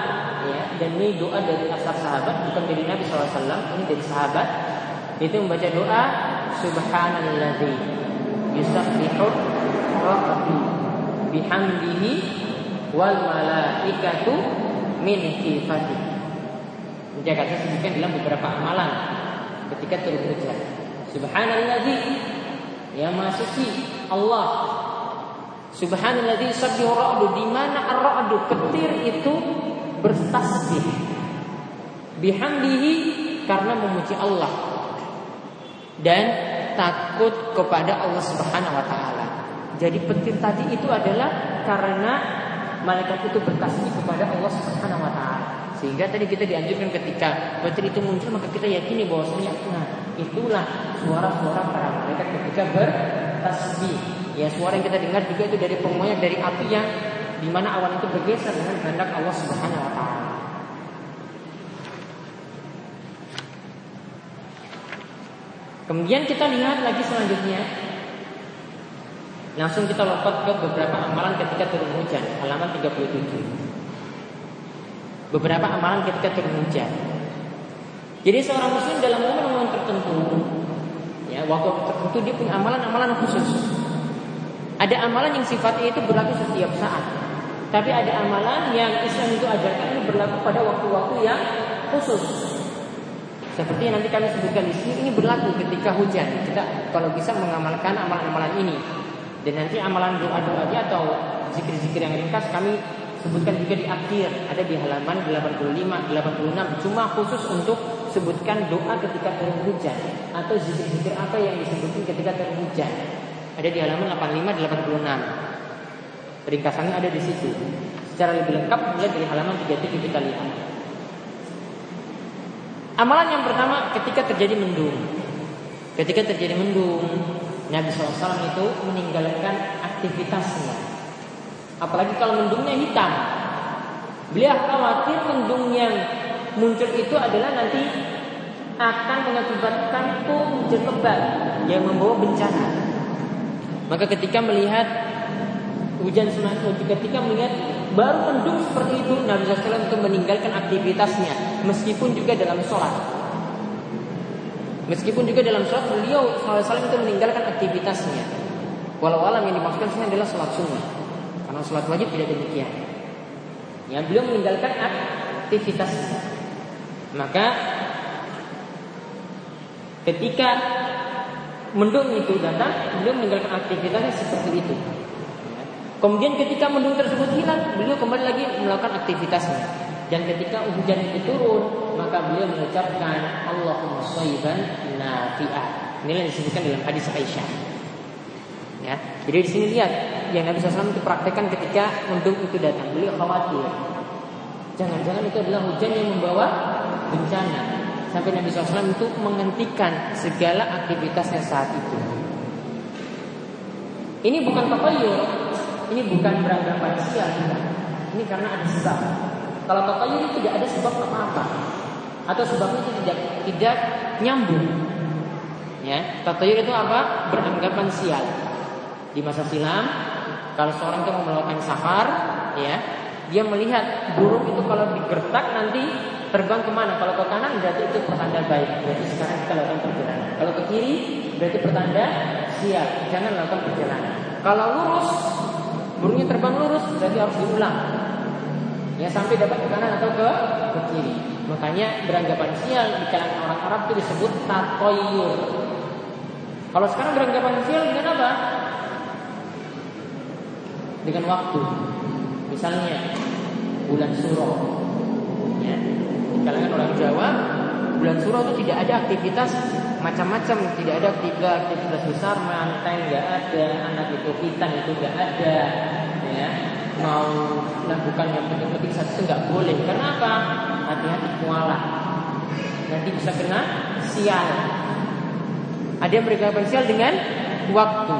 ya. Dan ini doa dari asal sahabat bukan dari Nabi SAW ini dari sahabat. Itu membaca doa subhanalladzi yusabbihu rabbi bihamdihi wal malaikatu min khifati. Akan saya dalam beberapa amalan ketika turun hujan. Subhanalladzi ya maha suci Allah. Subhanalladzi sabbihu ra'du di mana ar-ra'du petir itu bertasbih. Bihamdihi karena memuji Allah dan takut kepada Allah Subhanahu wa taala. Jadi petir tadi itu adalah karena malaikat itu bertasbih kepada Allah Subhanahu wa taala. Sehingga tadi kita dianjurkan ketika petir itu muncul maka kita yakini bahwasanya nah itulah suara-suara para malaikat ketika bertasbih Ya suara yang kita dengar juga itu dari pengoyak dari api yang di mana awan itu bergeser dengan kehendak Allah Subhanahu wa taala. Kemudian kita lihat lagi selanjutnya Langsung kita lompat ke beberapa amalan ketika turun hujan Halaman 37 Beberapa amalan ketika turun hujan Jadi seorang muslim dalam momen-momen tertentu ya Waktu tertentu dia punya amalan-amalan khusus ada amalan yang sifatnya itu berlaku setiap saat. Tapi ada amalan yang Islam itu ajarkan ini berlaku pada waktu-waktu yang khusus. Seperti yang nanti kami sebutkan di sini ini berlaku ketika hujan. Kita kalau bisa mengamalkan amalan-amalan ini. Dan nanti amalan doa-doanya atau zikir-zikir yang ringkas kami sebutkan juga di akhir. Ada di halaman 85, 86. Cuma khusus untuk sebutkan doa ketika turun hujan atau zikir-zikir apa yang disebutkan ketika turun hujan. Ada di halaman 85 86. Ringkasannya ada di situ. Secara lebih lengkap mulai dari halaman 37 kita lihat. Amalan yang pertama ketika terjadi mendung. Ketika terjadi mendung, Nabi SAW itu meninggalkan aktivitasnya. Apalagi kalau mendungnya hitam. Beliau khawatir mendung yang muncul itu adalah nanti akan mengakibatkan hujan lebat yang membawa bencana. Maka ketika melihat hujan semacam ketika melihat baru mendung seperti itu Nabi SAW itu meninggalkan aktivitasnya meskipun juga dalam sholat. Meskipun juga dalam sholat beliau SAW itu meninggalkan aktivitasnya. Walau alam yang dimaksudkan sini adalah sholat sunnah. Karena sholat wajib tidak demikian. Ya beliau meninggalkan aktivitasnya maka ketika mendung itu datang, beliau meninggalkan aktivitasnya seperti itu. Kemudian ketika mendung tersebut hilang, beliau kembali lagi melakukan aktivitasnya. Dan ketika hujan itu turun, maka beliau mengucapkan Allahumma shayban nafi'ah. Inilah yang disebutkan dalam hadis Aisyah. Ya, jadi di sini lihat yang Nabi SAW itu praktekkan ketika mendung itu datang. Beliau khawatir. Jangan-jangan itu adalah hujan yang membawa bencana sampai Nabi SAW itu menghentikan segala aktivitasnya saat itu. Ini bukan tatayur, ini bukan beranggapan sial, ini karena ada sebab. Kalau itu tidak ada sebab apa-apa, atau sebabnya itu tidak tidak nyambung. Ya, tatayur itu apa? Beranggapan sial. Di masa silam, kalau seorang itu melakukan safar, ya, dia melihat burung itu kalau digertak nanti terbang ke mana? Kalau ke kanan berarti itu pertanda baik. Berarti sekarang kita lakukan perjalanan. Kalau ke kiri berarti pertanda siap. Jangan lakukan perjalanan. Kalau lurus, burungnya terbang lurus berarti harus diulang. Ya sampai dapat ke kanan atau ke ke kiri. Makanya beranggapan sial di kalangan orang Arab itu disebut tatoyur. Kalau sekarang beranggapan sial dengan apa? Dengan waktu. Misalnya bulan Suro. Ya, kalangan orang Jawa bulan surau itu tidak ada aktivitas macam-macam, tidak ada aktivitas aktivitas besar, mantai nggak ada, anak itu hitam itu nggak ada, ya mau melakukan yang penting-penting satu itu nggak boleh. Kenapa? Hati-hati kuala. Nanti bisa kena sial. Ada yang berkaitan sial dengan waktu.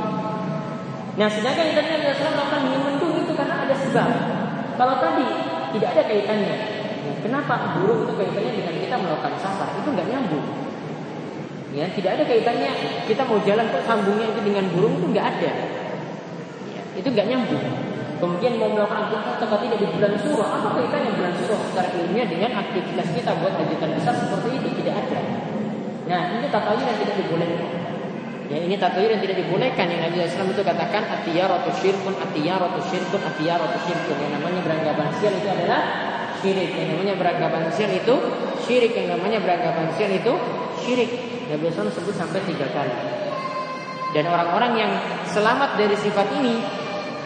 Nah, sedangkan tadi Nabi SAW melakukan mendung itu karena ada sebab. Kalau tadi tidak ada kaitannya. Kenapa burung itu kaitannya dengan kita melakukan safar? Itu nggak nyambung. Ya, tidak ada kaitannya kita mau jalan kok sambungnya itu dengan burung itu nggak ada. Ya, itu nggak nyambung. Kemudian mau melakukan aktivitas atau tidak di bulan surah, apa kaitannya bulan surah secara ilmiah dengan aktivitas kita buat kegiatan besar seperti itu tidak ada. Nah, ini tata yang tidak dibolehkan. Ya, ini tatayur yang tidak dibolehkan yang Nabi SAW itu katakan atiyaratu syirkun atiyaratu syirkun atiyaratu syirkun yang namanya beranggapan sial itu adalah syirik yang namanya beranggapan sial itu syirik yang namanya beranggapan sial itu syirik Nabi SAW sebut sampai tiga kali. Dan orang-orang yang selamat dari sifat ini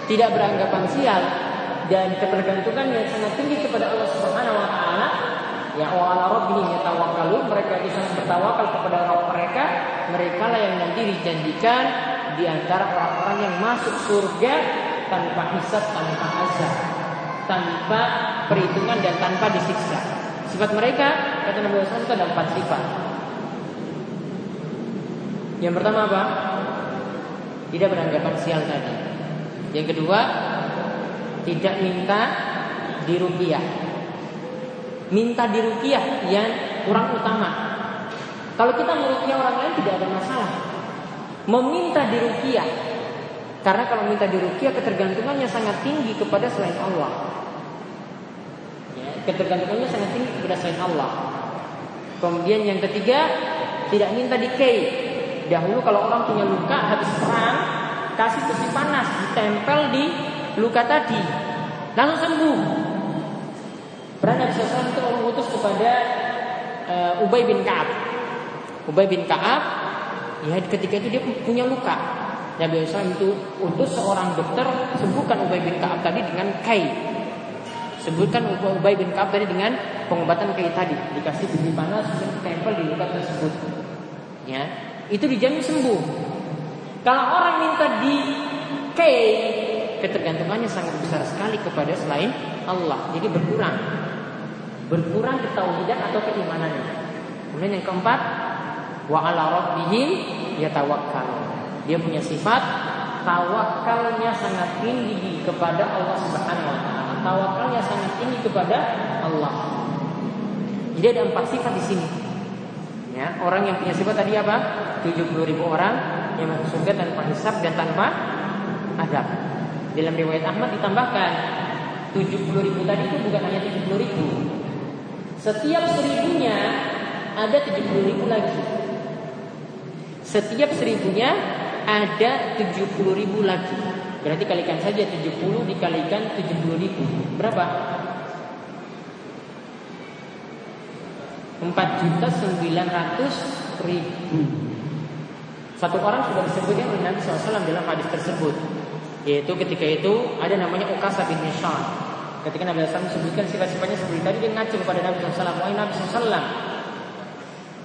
tidak beranggapan sial dan ketergantungan yang sangat tinggi kepada Allah Subhanahu wa taala. Ya wa ala rabbihim yatawakkalun mereka sangat bertawakal kepada Rabb mereka. Mereka lah yang nanti dijanjikan di antara orang-orang yang masuk surga tanpa hisab tanpa azab tanpa perhitungan dan tanpa disiksa. Sifat mereka kata Nabi Muhammad itu ada empat sifat yang pertama apa tidak beranggapan sial tadi yang kedua tidak minta dirupiah minta dirupiah yang kurang utama. Kalau kita merupiah orang lain tidak ada masalah. Meminta dirupiah karena kalau minta dirupiah ketergantungannya sangat tinggi kepada selain Allah. Ya, ketergantungannya sangat tinggi kepada selain Allah. Kemudian yang ketiga tidak minta dikei. Dahulu kalau orang punya luka habis perang kasih besi panas ditempel di luka tadi langsung sembuh Pernah Nabi SAW itu mengutus kepada uh, Ubay bin Kaab. Ubay bin Kaab, ya ketika itu dia punya luka. Nabi SAW itu utus seorang dokter sembuhkan Ubay bin Kaab tadi dengan kai. Sebutkan Ubay bin Kaab tadi dengan pengobatan kai tadi. Dikasih biji panas, tempel di luka tersebut. Ya, itu dijamin sembuh. Kalau orang minta di kai, ketergantungannya sangat besar sekali kepada selain Allah. Jadi berkurang berkurang ketauhidan atau keimanannya. Kemudian yang keempat, wa ala rabbihim yatawakkal. Dia punya sifat tawakalnya sangat tinggi kepada Allah Subhanahu wa taala. Tawakalnya sangat tinggi kepada Allah. Jadi ada empat sifat di sini. Ya, orang yang punya sifat tadi apa? 70 ribu orang yang masuk surga tanpa hisab dan tanpa adab. Dalam riwayat Ahmad ditambahkan 70 ribu tadi itu bukan hanya 70 ribu setiap seribunya ada 70 ribu lagi. Setiap seribunya ada 70 ribu lagi. Berarti kalikan saja 70 dikalikan 70 ribu. Berapa? 4 juta 900 ribu. Satu orang sudah disebutkan oleh Nabi SAW dalam hadis tersebut. Yaitu ketika itu ada namanya Ukasa bin Nishan Ketika Nabi SAW sebutkan sifat-sifatnya seperti tadi dia ngacu kepada Nabi SAW. Wahai Nabi SAW,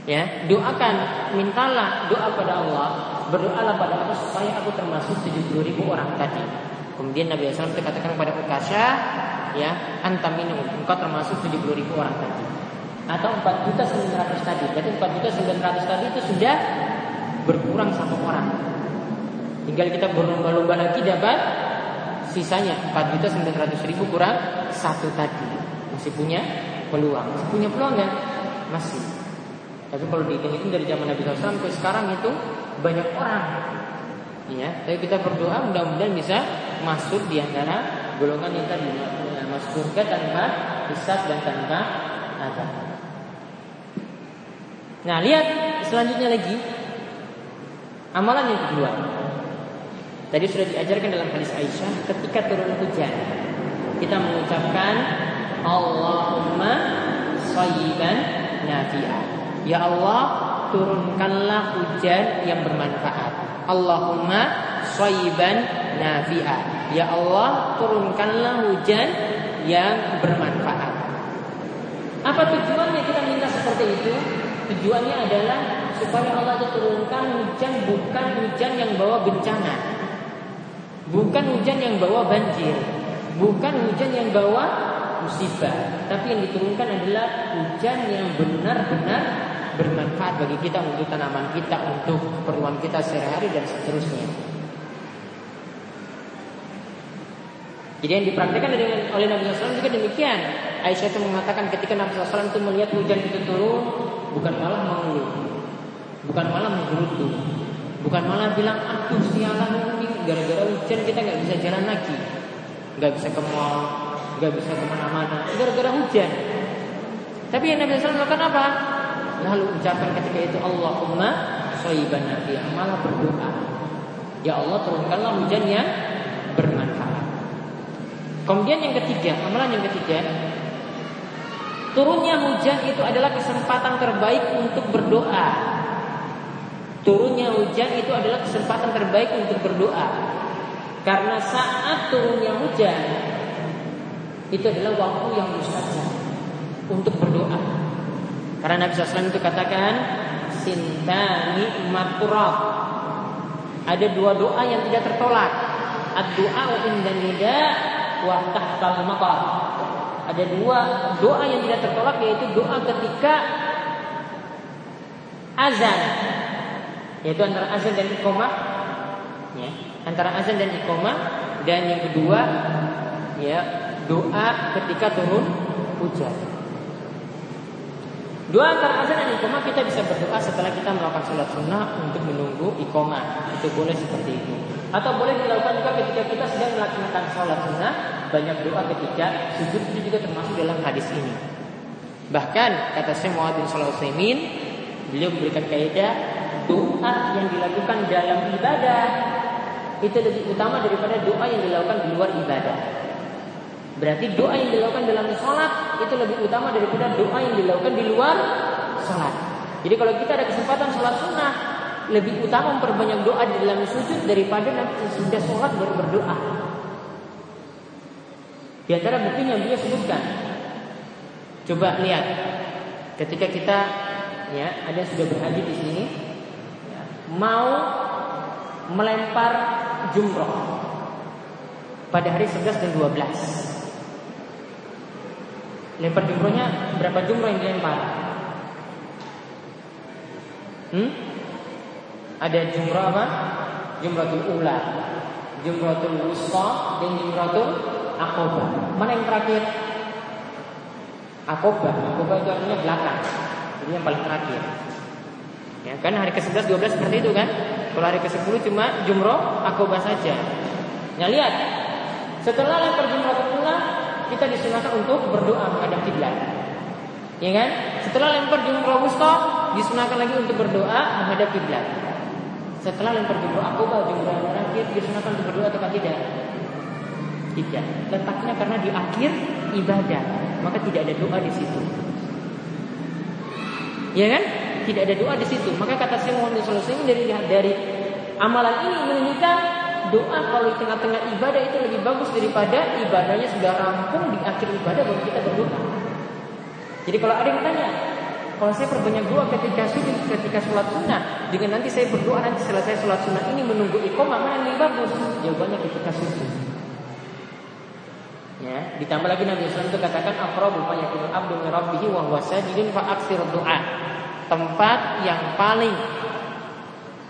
ya doakan, mintalah doa pada Allah, berdoalah pada Allah supaya aku termasuk 70 ribu orang tadi. Kemudian Nabi SAW katakan kepada Ukasha, ya anta minum, engkau termasuk 70 ribu orang tadi. Atau 4 juta 900 tadi. Berarti 4 juta 900 tadi itu sudah berkurang satu orang. Tinggal kita berlomba-lomba lagi dapat sisanya. 4 juta 900 ribu kurang satu tadi. Masih punya peluang. Masih punya peluang nggak masih. Tapi kalau dihitung dari zaman Nabi SAW sampai sekarang itu banyak orang. Ya tapi kita berdoa mudah-mudahan bisa masuk di antara golongan yang tadi masuk surga tanpa hisab dan tanpa ada nah lihat selanjutnya lagi amalan yang kedua Tadi sudah diajarkan dalam hadis Aisyah ketika turun hujan kita mengucapkan Allahumma sayyiban nafi'ah. Ya Allah, turunkanlah hujan yang bermanfaat. Allahumma sayyiban nafi'ah. Ya Allah, turunkanlah hujan yang bermanfaat. Apa tujuannya kita minta seperti itu? Tujuannya adalah supaya Allah itu turunkan hujan bukan hujan yang bawa bencana, bukan hujan yang bawa banjir, bukan hujan yang bawa musibah, tapi yang diturunkan adalah hujan yang benar-benar bermanfaat bagi kita untuk tanaman kita, untuk keperluan kita sehari-hari dan seterusnya. Jadi yang dipraktikkan oleh Nabi SAW juga demikian. Aisyah itu mengatakan ketika Nabi SAW itu melihat hujan itu turun, bukan malah mengeluh, bukan malah menggerutu, bukan malah bilang aduh sialan ini gara-gara hujan kita nggak bisa jalan lagi, nggak bisa ke mall, nggak bisa ke mana-mana, gara-gara hujan. Tapi yang Nabi SAW melakukan apa? Lalu ucapkan ketika itu Allahumma soiban nabi malah berdoa. Ya Allah turunkanlah hujan yang bermanfaat. Kemudian yang ketiga, amalan yang ketiga, turunnya hujan itu adalah kesempatan terbaik untuk berdoa. Turunnya hujan itu adalah kesempatan terbaik untuk berdoa. Karena saat turunnya hujan itu adalah waktu yang mustajab untuk berdoa. Karena Nabi SAW itu katakan sintani maturab. Ada dua doa yang tidak tertolak. Ad-doa inda nida wa tahtal maqam. Ada dua doa yang tidak tertolak yaitu doa ketika azan. Yaitu antara azan dan iqamah ya, antara azan dan iqamah dan yang kedua ya doa ketika turun hujan. Doa antara azan dan iqamah kita bisa berdoa setelah kita melakukan sholat sunnah untuk menunggu iqamah. Itu boleh seperti itu. Atau boleh dilakukan juga ketika kita sedang melaksanakan sholat sunnah banyak doa ketika sujud itu juga termasuk dalam hadis ini. Bahkan kata Syekh Muhammad bin Utsaimin, beliau memberikan kaidah doa yang dilakukan dalam ibadah itu lebih utama daripada doa yang dilakukan di luar ibadah. Berarti doa yang dilakukan dalam sholat itu lebih utama daripada doa yang dilakukan di luar sholat. Jadi kalau kita ada kesempatan sholat sunnah, lebih utama memperbanyak doa di dalam sujud daripada nanti sudah sholat baru berdoa. Di antara bukti yang beliau sebutkan, coba lihat ketika kita ya ada yang sudah berhaji di sini mau melempar jumroh pada hari 11 dan 12 Lempar jumrohnya berapa jumroh yang dilempar? Hmm? Ada jumroh apa? Jumrohul ula, jumrohul wusta, dan jumrohul akobah. Mana yang terakhir? Akobah. Akobah itu artinya belakang. Jadi yang paling terakhir. Ya kan hari ke-11 12 seperti itu kan? Kalau hari ke-10 cuma jumroh akobah saja. Nah lihat, setelah lempar jumrohul ula, kita disunahkan untuk berdoa menghadap kiblat. Ya kan? Setelah lempar jumroh wusta, disunahkan lagi untuk berdoa menghadap kiblat. Setelah lempar jumroh akobah, jumroh terakhir, disunahkan untuk berdoa atau tidak? Tidak. Letaknya karena di akhir ibadah, maka tidak ada doa di situ. Ya kan? Tidak ada doa di situ. Maka kata saya Muhammad SAW dari dari amalan ini menunjukkan doa kalau di tengah-tengah ibadah itu lebih bagus daripada ibadahnya sudah rampung di akhir ibadah baru kita berdoa. Jadi kalau ada yang tanya, kalau saya perbanyak doa ketika sujud, ketika sholat sunnah, dengan nanti saya berdoa nanti saya sholat sunnah ini menunggu iqomah mana yang bagus? Jawabannya ketika sujud. Ya, ditambah lagi Nabi SAW itu katakan aqrabu ma abdu min rabbih wa huwa sajidun fa doa. Tempat yang paling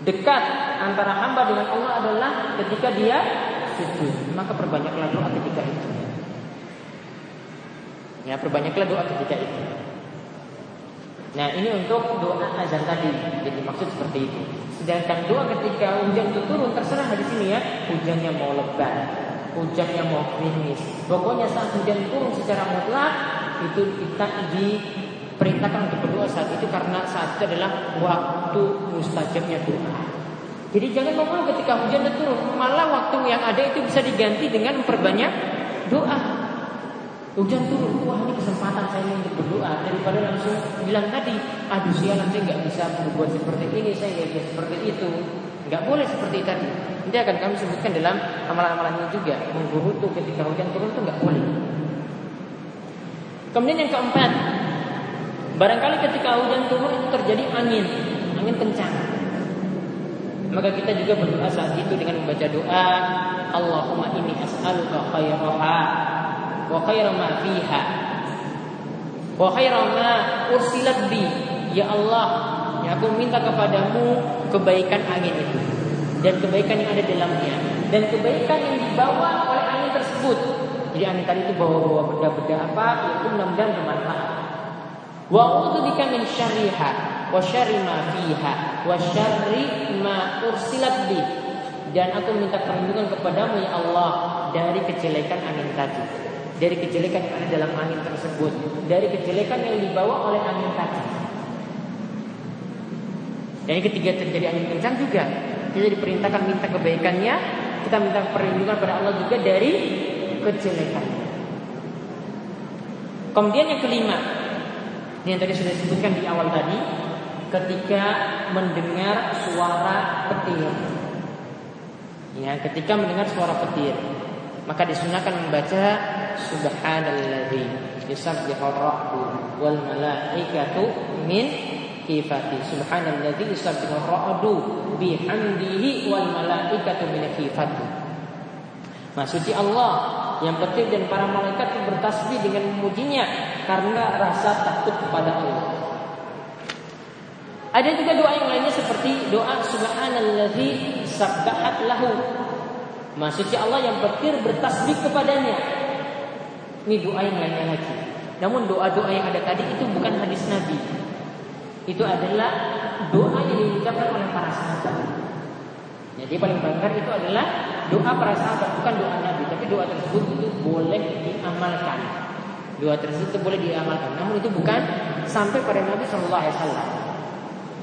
dekat antara hamba dengan Allah adalah ketika dia sujud. Maka perbanyaklah doa ketika itu. Ya, perbanyaklah doa ketika itu. Nah, ini untuk doa azan tadi. Jadi maksud seperti itu. Sedangkan doa ketika hujan itu turun terserah di sini ya, hujannya mau lebat, hujannya mau krimis. Pokoknya saat hujan turun secara mutlak itu kita di perintahkan untuk berdoa saat itu karena saat itu adalah waktu mustajabnya doa. Jadi jangan mengeluh ketika hujan turun, malah waktu yang ada itu bisa diganti dengan memperbanyak doa. Hujan turun, wah ini kesempatan saya untuk berdoa daripada langsung bilang tadi, aduh sialan saya nggak bisa berbuat seperti ini, saya nggak bisa seperti itu. Nggak boleh seperti tadi. Nanti akan kami sebutkan dalam amalan-amalan ini juga. Menggurutu ketika hujan turun itu nggak boleh. Kemudian yang keempat, Barangkali ketika hujan turun itu terjadi angin, angin kencang. Maka kita juga berdoa saat itu dengan membaca doa, Allahumma inni as'aluka khairaha wa khaira ma fiha wa khaira ma ursilat bi. Ya Allah, ya aku minta kepadamu kebaikan angin itu dan kebaikan yang ada dalamnya dan kebaikan yang dibawa oleh angin tersebut. Jadi angin tadi itu bawa-bawa benda-benda apa? Itu mudah-mudahan bermanfaat. Wa a'udzubika min syarriha wa syarri ma fiha wa syarri ma ursilat bi. Dan aku minta perlindungan kepadamu ya Allah dari kejelekan angin tadi. Dari kejelekan yang ada dalam angin tersebut, dari kejelekan yang dibawa oleh angin tadi. Dan ketiga terjadi angin kencang juga kita diperintahkan minta kebaikannya, kita minta perlindungan pada Allah juga dari kejelekan. Kemudian yang kelima, yang tadi sudah disebutkan di awal tadi, ketika mendengar suara petir. Ya, ketika mendengar suara petir, maka disunahkan membaca Subhanalladzi yusabbihu ar-rahdu wal malaikatu min kifati. Subhanalladzi yusabbihu ar-ra'du bihamdihi wal malaikatu min kifati. Maksudnya Allah yang petir dan para malaikat bertasbih dengan memujinya karena rasa takut kepada Allah. Ada juga doa yang lainnya seperti doa subhanalladzi sabbahat lahu. Maksudnya Allah yang petir bertasbih kepadanya. Ini doa yang lainnya lagi. Namun doa-doa yang ada tadi itu bukan hadis Nabi. Itu adalah doa yang diucapkan oleh para sahabat. Jadi paling banggar itu adalah doa para sahabat, bukan doa Nabi. Tapi doa tersebut itu boleh diamalkan. Doa tersebut boleh diamalkan. Namun itu bukan sampai pada Nabi Shallallahu Alaihi Wasallam.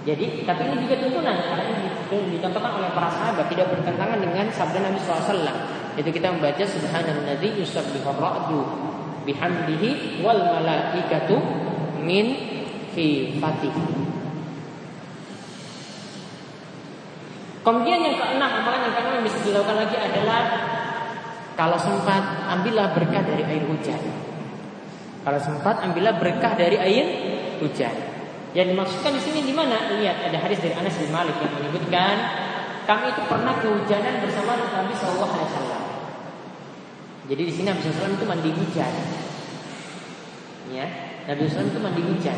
Jadi, tapi ini juga tuntunan karena ini dicontohkan oleh para sahabat tidak bertentangan dengan sabda Nabi SAW. Itu kita membaca Subhanalladzi yusabbihu ra'du bihamdihi wal malaikatu min khifatihi. Kemudian yang keenam, amalan yang keenam yang bisa dilakukan lagi adalah kalau sempat ambillah berkah dari air hujan. Kalau sempat ambillah berkah dari air hujan. Yang dimaksudkan di sini di mana? Lihat ada hadis dari Anas bin Malik yang menyebutkan kami itu pernah kehujanan bersama Nabi Shallallahu Alaihi Wasallam. Jadi di sini Nabi SAW itu mandi hujan. Ya, Nabi SAW itu mandi hujan.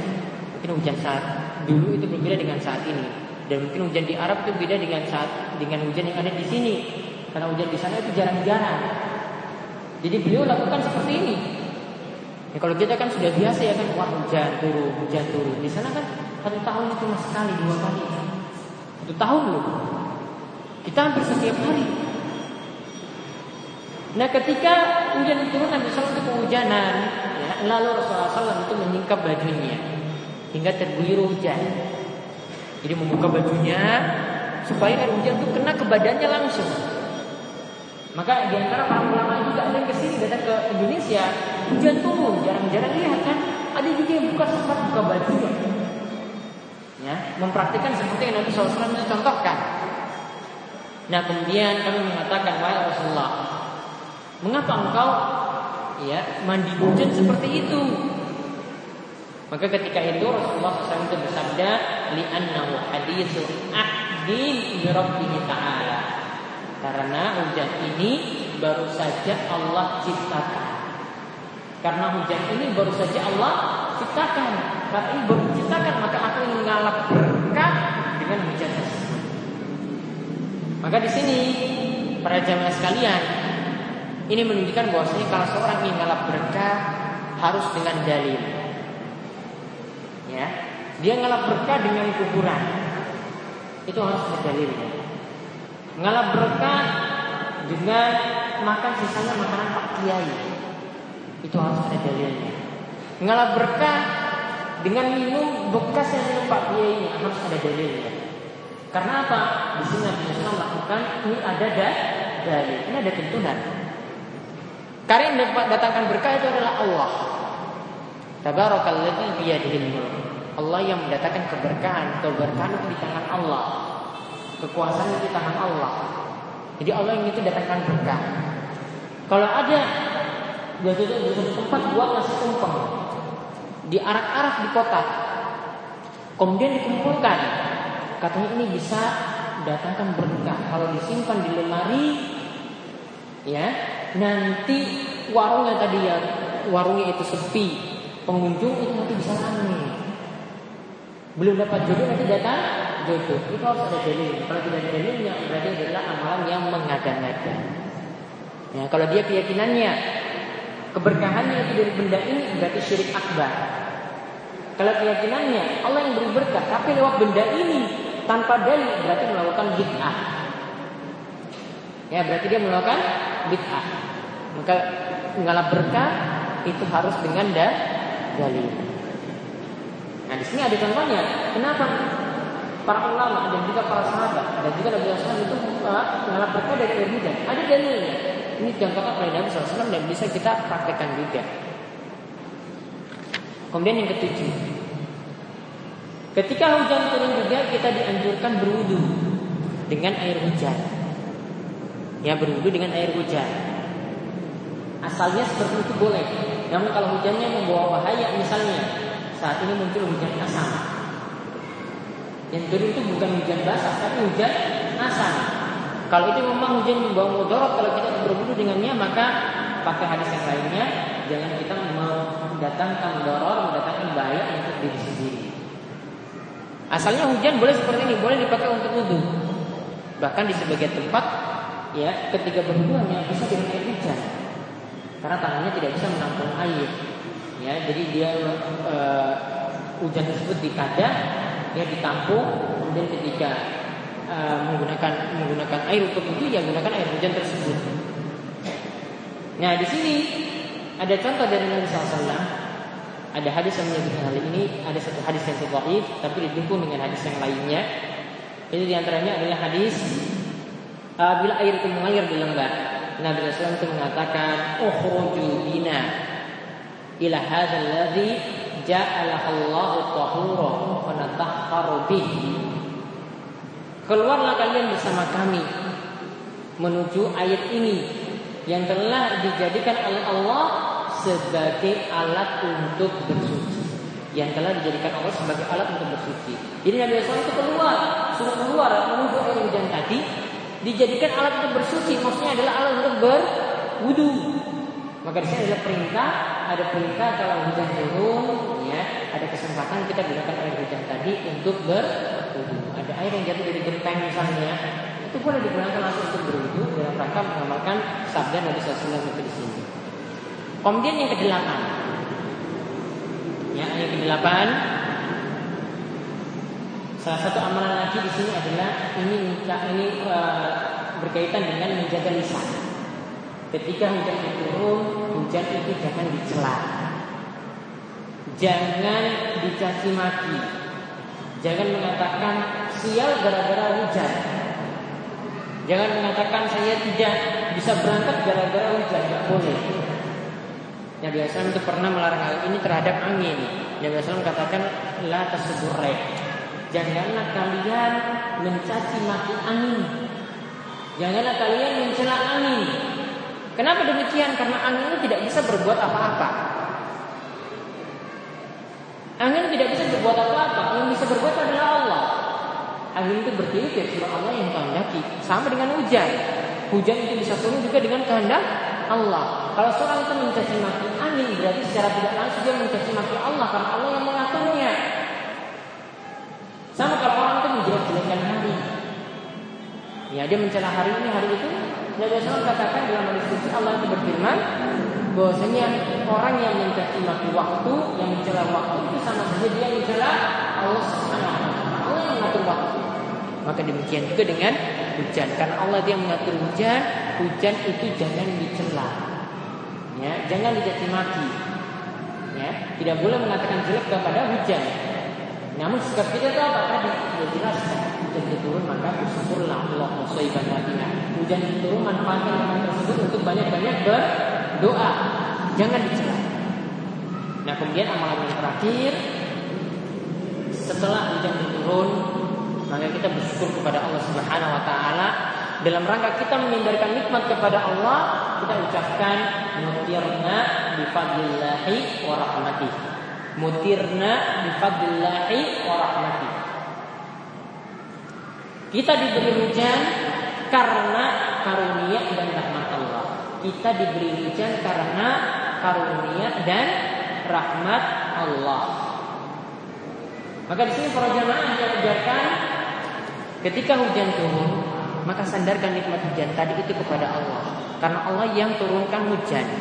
Mungkin hujan saat dulu itu berbeda dengan saat ini. Dan mungkin hujan di Arab itu beda dengan saat dengan hujan yang ada di sini. Karena hujan di sana itu jarang-jarang. Jadi beliau lakukan seperti ini. Ya, kalau kita kan sudah biasa ya kan wah hujan turun, hujan turun. Di sana kan satu tahun itu cuma sekali dua kali. Satu tahun loh. Kita hampir setiap hari. Nah ketika hujan turun Nabi SAW itu kehujanan ya, Lalu Rasulullah SAW itu menyingkap bajunya Hingga terguyur hujan jadi membuka bajunya supaya air hujan itu kena ke badannya langsung. Maka di antara para ulama juga ada yang ke sini datang ke Indonesia hujan turun jarang-jarang lihat kan ada juga yang buka sempat buka bajunya. Ya, mempraktikkan seperti yang Nabi SAW contohkan. Nah kemudian kami mengatakan wahai Rasulullah, mengapa engkau ya mandi hujan seperti itu? Maka ketika itu Rasulullah SAW itu bersabda, "Li'annahu haditsu ahdin bi ta'ala." Karena hujan ini baru saja Allah ciptakan. Karena hujan ini baru saja Allah ciptakan. Karena ini baru ciptakan, maka aku ingin ngalap berkah dengan hujan tersebut. Maka di sini para jamaah sekalian, ini menunjukkan bahwasanya kalau seorang ingin ngalap berkah harus dengan dalil ya. Dia ngalap berkah dengan kuburan. Itu harus ada dalilnya. Ngalap berkah dengan makan sisanya makanan pak kiai. Itu harus ada dalilnya. Ngalap berkah dengan minum bekas yang minum pak kiai harus ada dalilnya. Karena apa? Di sini Nabi Muhammad melakukan ini ada da, dalil. Ini ada tuntunan. Karena yang datangkan berkah itu adalah Allah. Tabarakalladzi biyadihil mulk. Allah yang mendatangkan keberkahan, keberkahan itu di tangan Allah. Kekuasaan itu di tangan Allah. Jadi Allah yang itu datangkan berkah. Kalau ada di tempat buat nasi tumpeng di arak-arak di kota, Kemudian dikumpulkan. Katanya ini bisa datangkan berkah. Kalau disimpan di lemari, ya nanti warungnya tadi ya warungnya itu sepi, pengunjung itu nanti bisa ramai. Belum dapat jodoh nanti datang jodoh. Itu harus ada dalil. Kalau tidak ada dalilnya berarti adalah amalan yang mengada-ngada. Ya, kalau dia keyakinannya keberkahannya itu dari benda ini berarti syirik akbar. Kalau keyakinannya Allah yang beri berkah tapi lewat benda ini tanpa dalil berarti melakukan bid'ah. Ya berarti dia melakukan bid'ah. Maka mengalap berkah itu harus dengan da dalil. Nah di sini ada contohnya. Kenapa para ulama dan juga para sahabat dan juga Nabi Muhammad itu mengalap berkah dari air hujan? Ada dalilnya. Ini contohnya oleh Nabi SAW dan bisa kita praktekkan juga. Kemudian yang ketujuh, ketika hujan turun juga kita dianjurkan berwudu dengan air hujan. Ya berwudu dengan air hujan. Asalnya seperti itu boleh. Namun kalau hujannya membawa bahaya misalnya saat ini muncul hujan asam. Yang turun itu bukan hujan basah tapi hujan asam. Kalau itu memang hujan membawa mudarat kalau kita berwudu dengannya maka pakai hadis yang lainnya jangan kita mendatangkan doror, mendatangkan bahaya untuk diri sendiri. Asalnya hujan boleh seperti ini, boleh dipakai untuk wudhu. Bahkan di sebagian tempat ya ketika berwudhu hanya bisa dengan air hujan karena tangannya tidak bisa menampung air ya jadi dia e, hujan tersebut dikadah ya ditampung kemudian ketika e, menggunakan menggunakan air untuk itu ya gunakan air hujan tersebut. Nah di sini ada contoh dari Nabi SAW ada hadis yang menyebutkan hal ini ada satu hadis yang dhaif tapi didukung dengan hadis yang lainnya. Ini di antaranya adalah hadis bila air itu mengalir di lembah. Nabi SAW itu mengatakan ukhruju bina ila hadzal ladzi ja'alahu Allahu tahura wa natahharu Keluarlah kalian bersama kami menuju air ini yang telah dijadikan oleh Allah sebagai alat untuk bersuci. Yang telah dijadikan Allah sebagai alat untuk bersuci. Jadi Nabi SAW itu keluar, suruh keluar menuju air hujan tadi dijadikan alat untuk bersuci, maksudnya adalah alat untuk berwudu. Maka di sini adalah perintah, ada perintah kalau hujan turun, ya, ada kesempatan kita gunakan air hujan tadi untuk berwudu. Ada air yang jatuh dari genteng misalnya, itu boleh digunakan langsung untuk berwudu dalam rangka mengamalkan sabda Nabi SAW itu di sini. Kemudian yang kedelapan, ya, yang kedelapan Salah satu amalan haji di sini adalah ini ini uh, berkaitan dengan menjaga lisan. Ketika hujan itu turun, hujan itu jangan dicela. Jangan dicaci maki. Jangan mengatakan sial gara-gara hujan. Jangan mengatakan saya tidak bisa berangkat gara-gara hujan, tidak boleh. Nabi Hasan itu pernah melarang hal ini terhadap angin. Nabi Hasan katakan la tasburrek Janganlah kalian mencaci maki angin. Janganlah kalian mencela angin. Kenapa demikian? Karena angin itu tidak bisa berbuat apa-apa. Angin tidak bisa berbuat apa-apa. Yang bisa berbuat adalah Allah. Angin itu bertiup ya cuma Allah yang kehendaki. Sama dengan hujan. Hujan itu bisa turun juga dengan kehendak Allah. Kalau seorang itu mencaci maki angin berarti secara tidak langsung dia mencaci maki Allah karena Allah yang mengaturnya. Sama kalau orang itu menjelek-jelekkan hari. Ya, dia mencela hari ini, hari itu. Nabi SAW katakan dalam hadis suci Allah itu berfirman bahwasanya orang yang mencaci maki waktu, yang mencela waktu itu sama saja dia mencela Allah Subhanahu. Allah yang mengatur waktu. Maka demikian juga dengan hujan. Karena Allah dia mengatur hujan, hujan itu jangan dicela. Ya, jangan dicaci maki. Ya, tidak boleh mengatakan jelek kepada hujan. Namun sikap kita itu apa tadi? Sudah jelas hujan itu turun maka bersyukurlah Allah musaiban nabiha. Hujan itu turun manfaatkan orang tersebut untuk banyak-banyak berdoa. Jangan dicela. Nah kemudian amalan yang terakhir setelah hujan itu turun maka kita bersyukur kepada Allah Subhanahu Wa Taala dalam rangka kita mengindarkan nikmat kepada Allah kita ucapkan mutirna bi fadlillahi wa rahmatihi Mutirna bifadlillahi wa rahmatih. Kita diberi hujan karena karunia dan rahmat Allah. Kita diberi hujan karena karunia dan rahmat Allah. Maka di sini para jamaah diajarkan ketika hujan turun, maka sandarkan nikmat hujan tadi itu kepada Allah. Karena Allah yang turunkan hujan.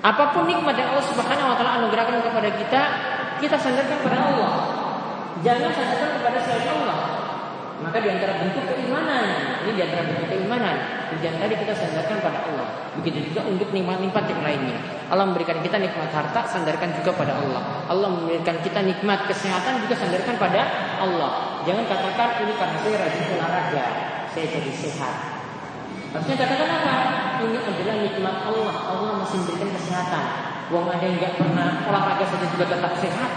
Apa pun nikmat yang Allah Subhanahu wa taala anugerahkan kepada kita, kita sandarkan kepada Allah. Jangan sandarkan kepada selain Allah. Maka di antara bentuk keimanan, ini di antara bentuk keimanan, hujan tadi kita sandarkan pada Allah. Begitu juga untuk nikmat-nikmat yang lainnya. Allah memberikan kita nikmat harta, sandarkan juga pada Allah. Allah memberikan kita nikmat kesehatan juga sandarkan pada Allah. Jangan katakan ini karena saya rajin olahraga, saya jadi sehat. Harusnya katakan apa? Ini adalah nikmat Allah. Allah masih memberikan kesehatan. Wong ada yang nggak pernah olahraga saja juga tetap sehat.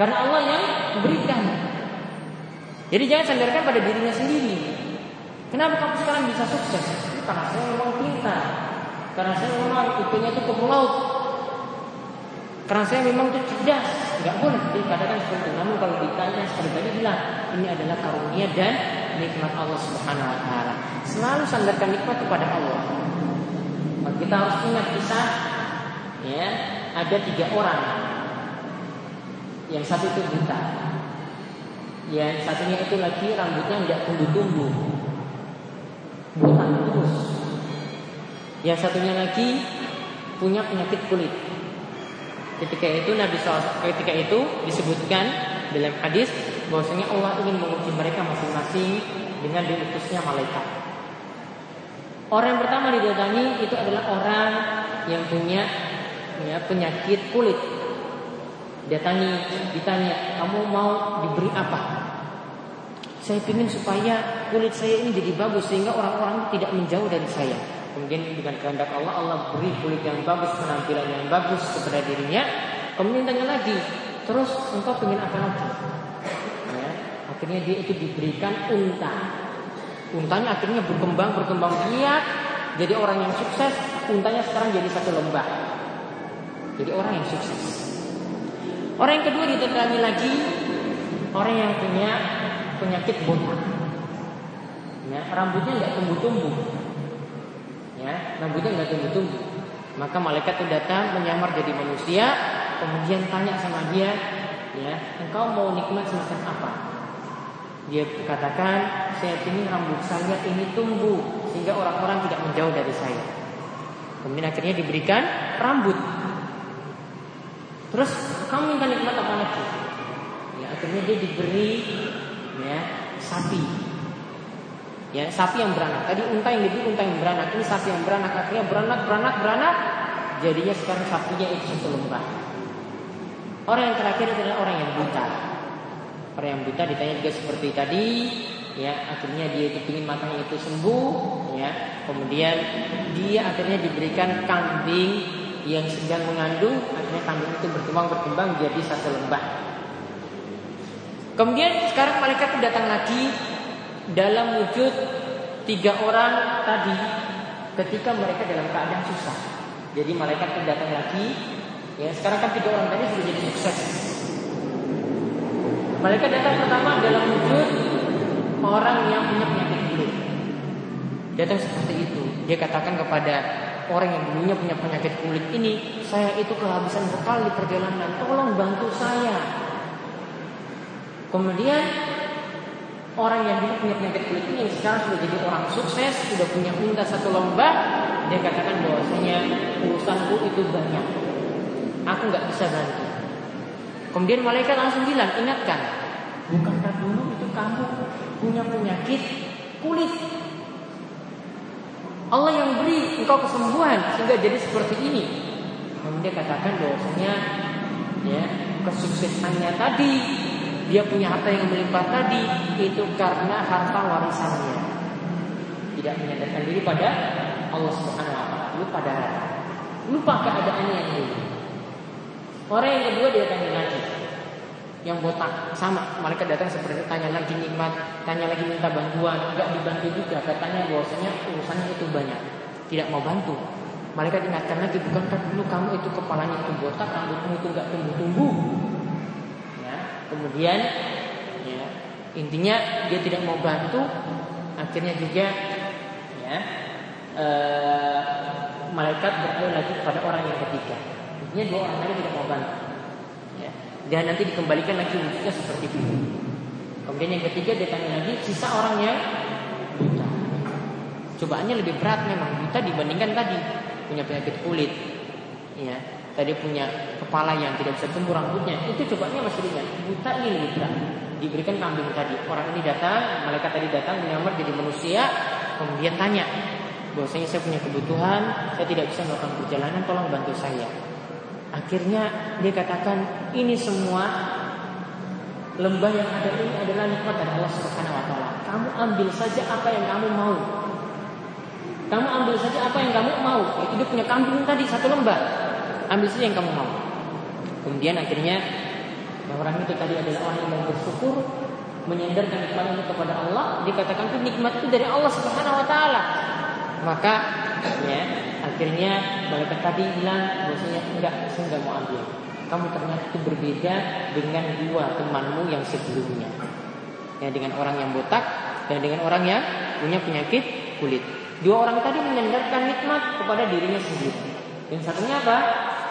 Karena Allah yang berikan. Jadi jangan sandarkan pada dirinya sendiri. Kenapa kamu sekarang bisa sukses? Karena saya memang pintar. Karena saya memang itunya itu ke laut. Karena saya memang itu cerdas. Nggak boleh dikatakan seperti itu. Namun kalau ditanya seperti tadi bilang, ini adalah karunia dan nikmat Allah Subhanahu Wa Taala. Selalu sandarkan nikmat kepada Allah. Kita harus ingat kisah ya ada tiga orang yang satu itu buta yang satunya itu lagi rambutnya tidak tumbuh-tumbuh. Buta terus. Yang satunya lagi punya penyakit kulit. Ketika itu Nabi SAW ketika itu disebutkan dalam hadis bahwasanya Allah ingin menguji mereka masing-masing dengan diutusnya malaikat. Orang yang pertama didatangi itu adalah orang yang punya ya, penyakit kulit. Datangi, ditanya, kamu mau diberi apa? Saya ingin supaya kulit saya ini jadi bagus sehingga orang-orang tidak menjauh dari saya. Kemudian dengan kehendak Allah, Allah beri kulit yang bagus, penampilan yang bagus kepada dirinya. Kemudian tanya lagi, terus engkau ingin apa lagi? Ya, akhirnya dia itu diberikan unta. Untanya akhirnya berkembang, berkembang biak. Jadi orang yang sukses, untanya sekarang jadi satu lembah. Jadi orang yang sukses. Orang yang kedua ditekangi lagi orang yang punya penyakit botak. Ya, rambutnya nggak tumbuh-tumbuh. Ya, rambutnya nggak tumbuh-tumbuh. Maka malaikat itu datang menyamar jadi manusia, kemudian tanya sama dia, ya, engkau mau nikmat semacam apa? Dia katakan, saya ingin rambut saya ini tumbuh sehingga orang-orang tidak menjauh dari saya. Kemudian akhirnya diberikan rambut. Terus kamu minta nikmat apa lagi? Ya, akhirnya dia diberi ya sapi. Ya, sapi yang beranak. Tadi unta yang diberi unta yang beranak. Ini sapi yang beranak. Akhirnya beranak, beranak, beranak. Jadinya sekarang sapinya itu satu lembah. Orang yang terakhir adalah orang yang buta. Orang yang buta ditanya juga seperti tadi, ya akhirnya dia itu ingin matanya itu sembuh, ya kemudian dia akhirnya diberikan kambing yang sedang mengandung akhirnya kambing itu berkembang berkembang jadi satu lembah. Kemudian sekarang malaikat datang lagi dalam wujud tiga orang tadi ketika mereka dalam keadaan susah. Jadi malaikat itu datang lagi. Ya sekarang kan tiga orang tadi sudah jadi sukses. Malaikat datang pertama dalam wujud orang yang punya penyakit kulit. Datang seperti itu. Dia katakan kepada orang yang dulunya punya penyakit kulit ini, saya itu kehabisan bekal di perjalanan, tolong bantu saya. Kemudian orang yang dulu punya penyakit kulit ini sekarang sudah jadi orang sukses, sudah punya unta satu lomba, dia katakan bahwasanya urusanku itu banyak. Aku nggak bisa bantu. Kemudian malaikat langsung bilang, ingatkan, bukankah dulu itu kamu punya penyakit kulit Allah yang beri engkau kesembuhan sehingga jadi seperti ini. Kemudian dia katakan bahwasanya ya kesuksesannya tadi dia punya harta yang melimpah tadi itu karena harta warisannya. Tidak menyadarkan diri pada Allah Subhanahu wa taala, lupa darah. Lupa keadaannya yang dulu. Orang yang kedua dia tanya lagi. Yang botak sama mereka datang seperti tanya lagi nikmat, tanya lagi minta bantuan, enggak dibantu juga. Katanya bahwasanya urusannya itu banyak, tidak mau bantu. Malaikat ingatkan lagi, bukankah dulu kamu itu kepalanya itu botak, rambutmu itu nggak tumbuh-tumbuh? Kemudian ya, intinya dia tidak mau bantu, akhirnya juga ya eh, malaikat beralih lagi kepada orang yang ketiga. Intinya dua orang tadi tidak mau bantu. Ya, dan nanti dikembalikan lagi wujudnya seperti itu. Kemudian yang ketiga dia tanya lagi, sisa orangnya buta. Cobaannya lebih berat memang buta dibandingkan tadi punya penyakit kulit, ya, tadi punya kepala yang tidak bisa tumbuh rambutnya, itu cobanya masih ringan. Buta ini berat. Diberikan kambing tadi, orang ini datang, malaikat tadi datang menyamar jadi manusia, kemudian tanya, bahwasanya saya punya kebutuhan, saya tidak bisa melakukan perjalanan, tolong bantu saya. Akhirnya dia katakan, ini semua lembah yang ada ini adalah nikmat dari Allah Subhanahu wa taala. Kamu ambil saja apa yang kamu mau. Kamu ambil saja apa yang kamu mau. Itu dia punya kambing tadi satu lembar. Ambil saja yang kamu mau. Kemudian akhirnya orang itu tadi adalah orang yang bersyukur, menyandarkan itu kepada Allah. Dikatakan itu nikmat itu dari Allah Subhanahu Wa Taala. Maka ya, akhirnya malaikat tadi bilang bahwasanya enggak, saya mau ambil. Kamu ternyata itu berbeda dengan dua temanmu yang sebelumnya. Ya, dengan orang yang botak dan dengan orang yang punya penyakit kulit. Dua orang tadi menyandarkan nikmat kepada dirinya sendiri. Dan satunya apa?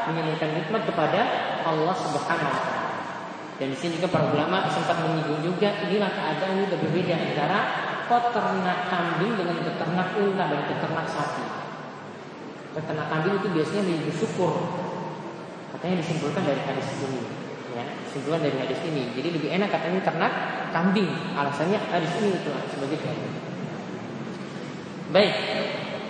Menyandarkan nikmat kepada Allah Subhanahu wa taala. Dan di sini juga para ulama sempat menyinggung juga inilah keadaan ini berbeda antara peternak kambing dengan peternak unta dan peternak sapi. Peternak kambing itu biasanya lebih bersyukur. Katanya disimpulkan dari hadis ini. Ya, disimpulkan dari hadis ini. Jadi lebih enak katanya ternak kambing. Alasannya hadis ini itu sebagai. Baik.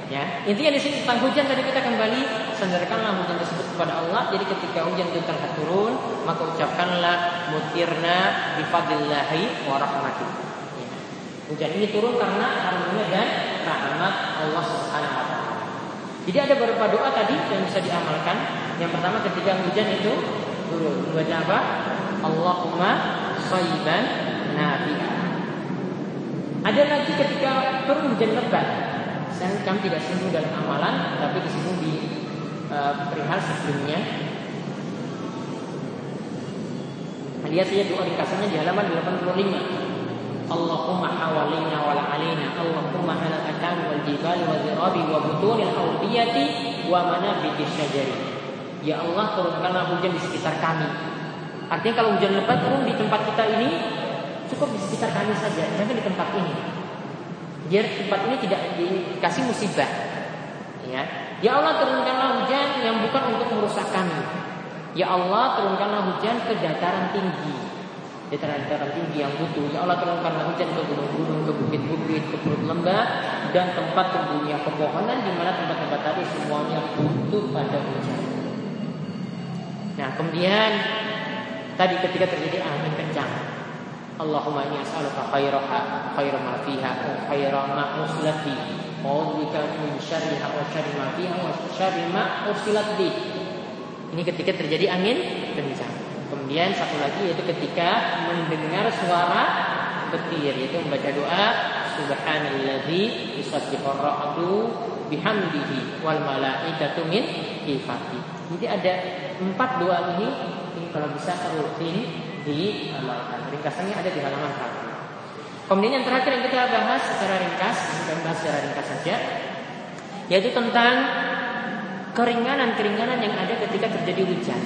Ya, intinya di sini tentang hujan tadi kita kembali sandarkanlah hujan tersebut kepada Allah. Jadi ketika hujan itu telah turun, maka ucapkanlah mutirna bifadillahi wa rahmatih. Ya. Hujan ini turun karena karunia dan rahmat Allah Subhanahu wa taala. Jadi ada beberapa doa tadi yang bisa diamalkan. Yang pertama ketika hujan itu turun, baca apa? Allahumma sayyiban nabi'an. Ada lagi ketika turun hujan lebat, saya kami tidak singgung dalam amalan, tapi disinggung di uh, perihal sebelumnya. Lihat saja doa ringkasannya di halaman 85. Allahumma hawalina wa alaina Allahumma ala akam wal jibal wa zirabi wa butunil awdiyati wa manabiti syajari Ya Allah turunkanlah hujan di sekitar kami Artinya kalau hujan lebat turun di tempat kita ini Cukup di sekitar kami saja Jangan di tempat ini biar tempat ini tidak dikasih musibah. Ya, ya Allah turunkanlah hujan yang bukan untuk merusak kami. Ya Allah turunkanlah hujan ke dataran tinggi, dataran-dataran tinggi yang butuh. Ya Allah turunkanlah hujan ke gunung-gunung, ke bukit-bukit, ke perut lembah dan tempat tumbuhnya pepohonan di mana tempat-tempat tadi semuanya butuh pada hujan. Nah kemudian tadi ketika terjadi angin kencang, Allahumma inni as'aluka khairaha khaira ma fiha wa khaira ma usilat bi wa bika min syarriha wa syarri ma fiha wa syarri ma usilat bi ini ketika terjadi angin kencang. Kemudian satu lagi yaitu ketika mendengar suara petir yaitu membaca doa subhanalladzi yusabbihu ar-ra'du bihamdihi wal malaikatu min jadi ada empat doa ini ini kalau bisa rutin diamalkan. Ringkasannya ada di halaman 1. Kemudian yang terakhir yang kita bahas secara ringkas, kita bahas secara ringkas saja, yaitu tentang keringanan-keringanan yang ada ketika terjadi hujan.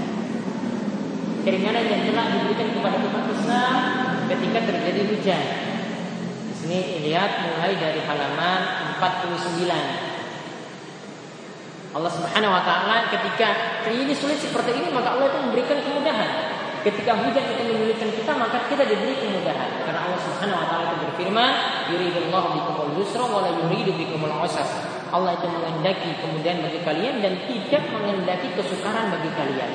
Keringanan yang telah diberikan kepada umat Islam ketika terjadi hujan. Di sini lihat mulai dari halaman 49. Allah Subhanahu wa taala ketika ini sulit seperti ini maka Allah itu memberikan kemudahan. Ketika hujan itu menyulitkan kita maka kita diberi kemudahan. Karena Allah Subhanahu wa taala itu berfirman, "Yuridullahu bikumul yusra wa la yuridu bikumul usra." Allah itu menghendaki kemudahan bagi kalian dan tidak menghendaki kesukaran bagi kalian.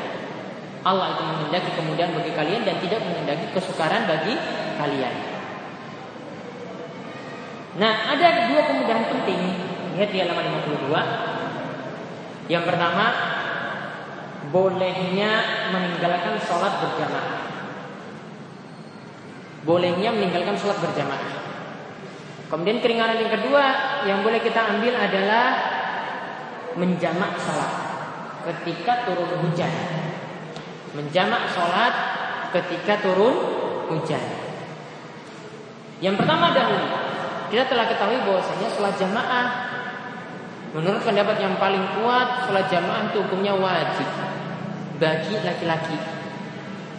Allah itu menghendaki kemudahan bagi kalian dan tidak menghendaki kesukaran bagi kalian. Nah, ada dua kemudahan penting. Lihat di halaman 52. Yang pertama, bolehnya meninggalkan sholat berjamaah. Bolehnya meninggalkan sholat berjamaah. Kemudian keringanan yang kedua yang boleh kita ambil adalah menjamak sholat ketika turun hujan. Menjamak sholat ketika turun hujan. Yang pertama dahulu, kita telah ketahui bahwasanya sholat jamaah menurut pendapat yang paling kuat sholat jamaah itu hukumnya wajib bagi laki-laki.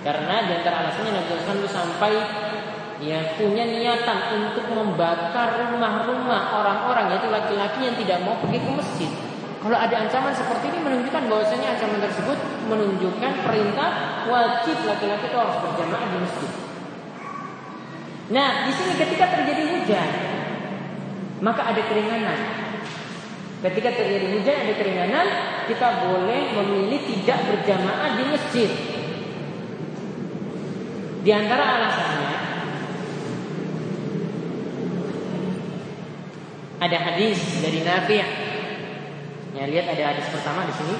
Karena di antara alasannya Nabi SAW sampai ya punya niatan untuk membakar rumah-rumah orang-orang yaitu laki-laki yang tidak mau pergi ke masjid. Kalau ada ancaman seperti ini menunjukkan bahwasanya ancaman tersebut menunjukkan perintah wajib laki-laki itu harus berjamaah di masjid. Nah, di sini ketika terjadi hujan, maka ada keringanan. Ketika terjadi hujan ada keringanan, kita boleh memilih tidak berjamaah di masjid. Di antara alasannya ada hadis dari Nabi. Ya, lihat ada hadis pertama di sini,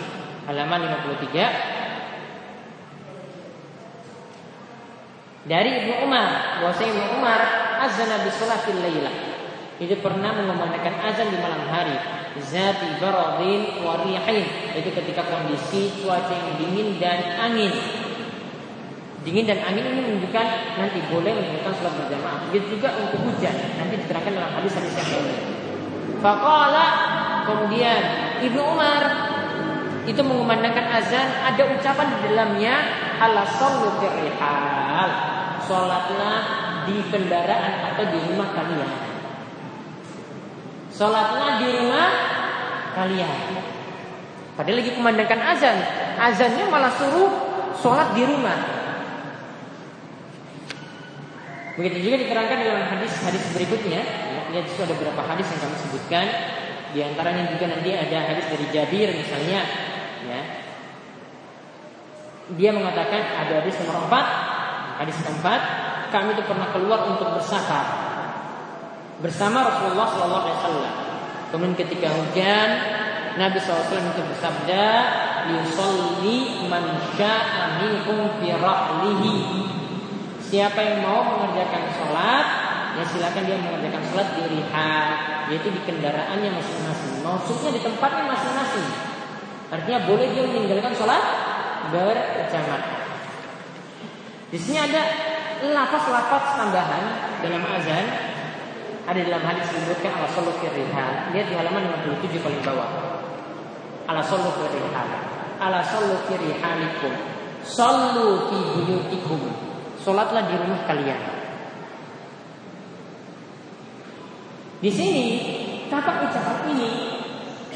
halaman 53. Dari Ibnu Umar, bahwasanya Ibnu Umar azan bi salatil lailah. Itu pernah mengumandangkan azan di malam hari. Zati baradin wa. Itu ketika kondisi cuaca yang dingin dan angin. Dingin dan angin ini menunjukkan nanti boleh menunjukkan sholat berjamaah. Begitu juga untuk hujan. Nanti diterangkan dalam hadis-hadis yang lain. Faqala kemudian Ibnu Umar itu mengumandangkan azan ada ucapan di dalamnya ala sallu rihal. Salatlah di kendaraan atau di rumah kalian. Salatlah di rumah kalian. Padahal lagi kumandangkan azan, azannya malah suruh sholat di rumah. Begitu juga diterangkan dalam hadis-hadis berikutnya. Ya, itu ada beberapa hadis yang kami sebutkan. Di antaranya juga nanti ada hadis dari Jabir misalnya. Ya, dia mengatakan ada hadis nomor 4 Hadis keempat Kami itu pernah keluar untuk bersafar Bersama Rasulullah SAW Kemudian ketika hujan Nabi SAW itu bersabda Yusalli man sya'a minkum fi Siapa yang mau mengerjakan sholat Ya silakan dia mengerjakan sholat di rihal Yaitu di kendaraannya masing-masing. Maksudnya di tempatnya masing-masing. Artinya boleh dia meninggalkan sholat berjamaah. Di sini ada lafaz-lafaz tambahan dalam azan ada dalam hadis disebutkan ala sallu rihal. Lihat di halaman 57 paling bawah. Ala sallu rihal. Ala sallu rihalikum. Sallu fi buyutikum. Salatlah di rumah kalian. Di sini kata ucapan ini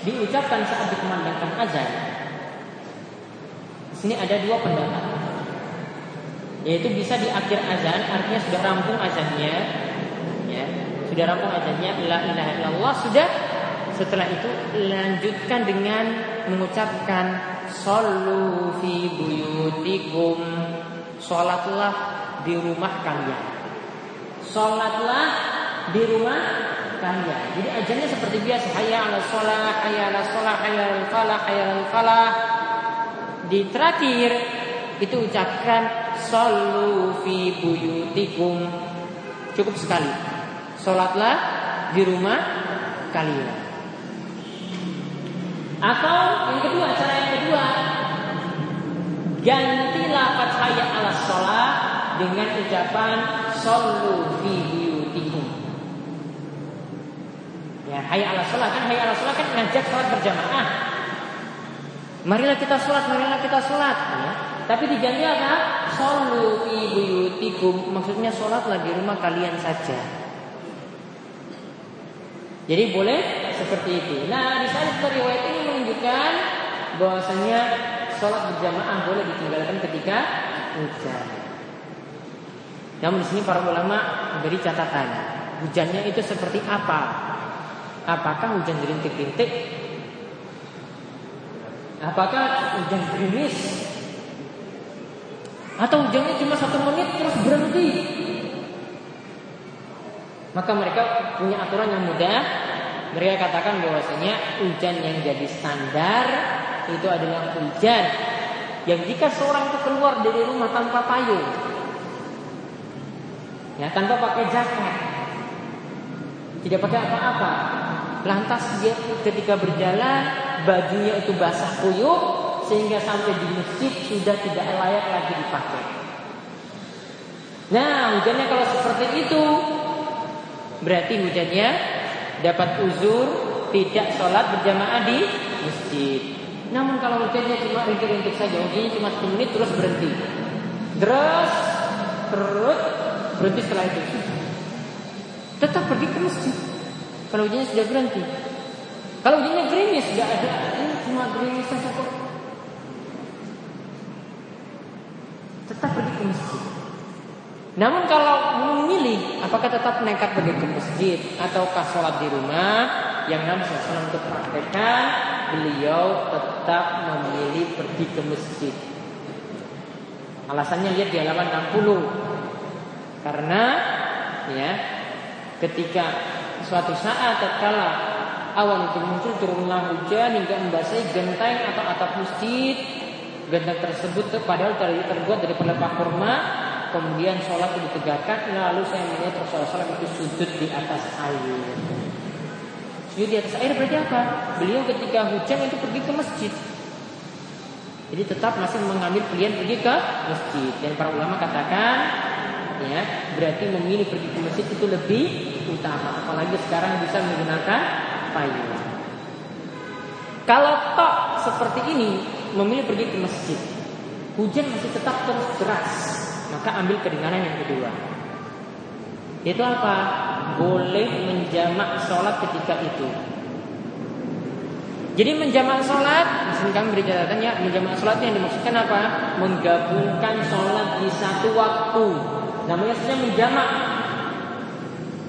diucapkan saat dikumandangkan azan sini ada dua pendapat. Yaitu bisa di akhir azan, artinya sudah rampung azannya, ya, sudah rampung azannya, la ilaha illallah sudah. Setelah itu lanjutkan dengan mengucapkan sallu fi buyutikum. Salatlah di rumah kalian. Salatlah di rumah kalian. Jadi ajarnya seperti biasa, hayya 'ala shalah, hayya 'ala shalah, hayya 'alal falah, hayya 'alal falah di terakhir itu ucapkan sallu fi buyutikum. Cukup sekali. Salatlah di rumah kalian. Atau yang kedua, cara yang kedua, ganti lafaz ala sholat dengan ucapan sallu fi buyutikum. Ya, hayya ala sholat kan hayya ala sholat kan ngajak sholat berjamaah. Marilah kita sholat, marilah kita sholat. Ya. Tapi diganti apa? Solu ibuyutikum. Maksudnya sholatlah di rumah kalian saja. Jadi boleh seperti itu. Nah, di sana riwayat ini menunjukkan bahwasanya sholat berjamaah boleh ditinggalkan ketika hujan. Namun di sini para ulama memberi catatan. Hujannya itu seperti apa? Apakah hujan rintik-rintik Apakah hujan gerimis atau hujannya cuma satu menit terus berhenti? Maka mereka punya aturan yang mudah. Mereka katakan bahwasanya hujan yang jadi standar itu adalah hujan yang jika seorang itu keluar dari rumah tanpa payung, ya tanpa pakai jaket, tidak pakai apa-apa, Lantas dia ketika berjalan bajunya itu basah kuyup sehingga sampai di masjid sudah tidak layak lagi dipakai. Nah, hujannya kalau seperti itu berarti hujannya dapat uzur tidak sholat berjamaah di masjid. Namun kalau hujannya cuma rintik-rintik saja, hujannya cuma 10 menit terus berhenti. Terus terus berhenti setelah itu. Tetap pergi ke masjid. Kalau hujannya sudah berhenti. Kalau hujannya gerimis, nggak ada, ini cuma gerimis saja kok. Tetap pergi ke masjid. Namun kalau memilih apakah tetap nekat pergi ke masjid ataukah sholat di rumah, yang Nabi SAW untuk praktekkan, beliau tetap memilih pergi ke masjid. Alasannya lihat di halaman 60. Karena ya ketika suatu saat tatkala awan itu muncul turunlah hujan hingga membasahi genteng atau atap masjid. Genteng tersebut padahal terbuat dari pelepah kurma kemudian sholat itu ditegakkan lalu saya melihat Rasulullah SAW itu sujud di atas air. Sujud di atas air berarti apa? beliau ketika hujan itu pergi ke masjid. Jadi tetap masih mengambil pilihan pergi ke masjid. Dan para ulama katakan ya berarti memilih pergi ke masjid itu lebih utama. Apalagi sekarang bisa menggunakan payung. Kalau tok seperti ini memilih pergi ke masjid. Hujan masih tetap terus deras maka ambil kedengaran yang kedua. Itu apa? Boleh menjamak sholat ketika itu. Jadi menjamak sholat, di sini kami beri catatan ya, menjamak sholat yang dimaksudkan apa? Menggabungkan sholat di satu waktu. Namanya saja menjamak.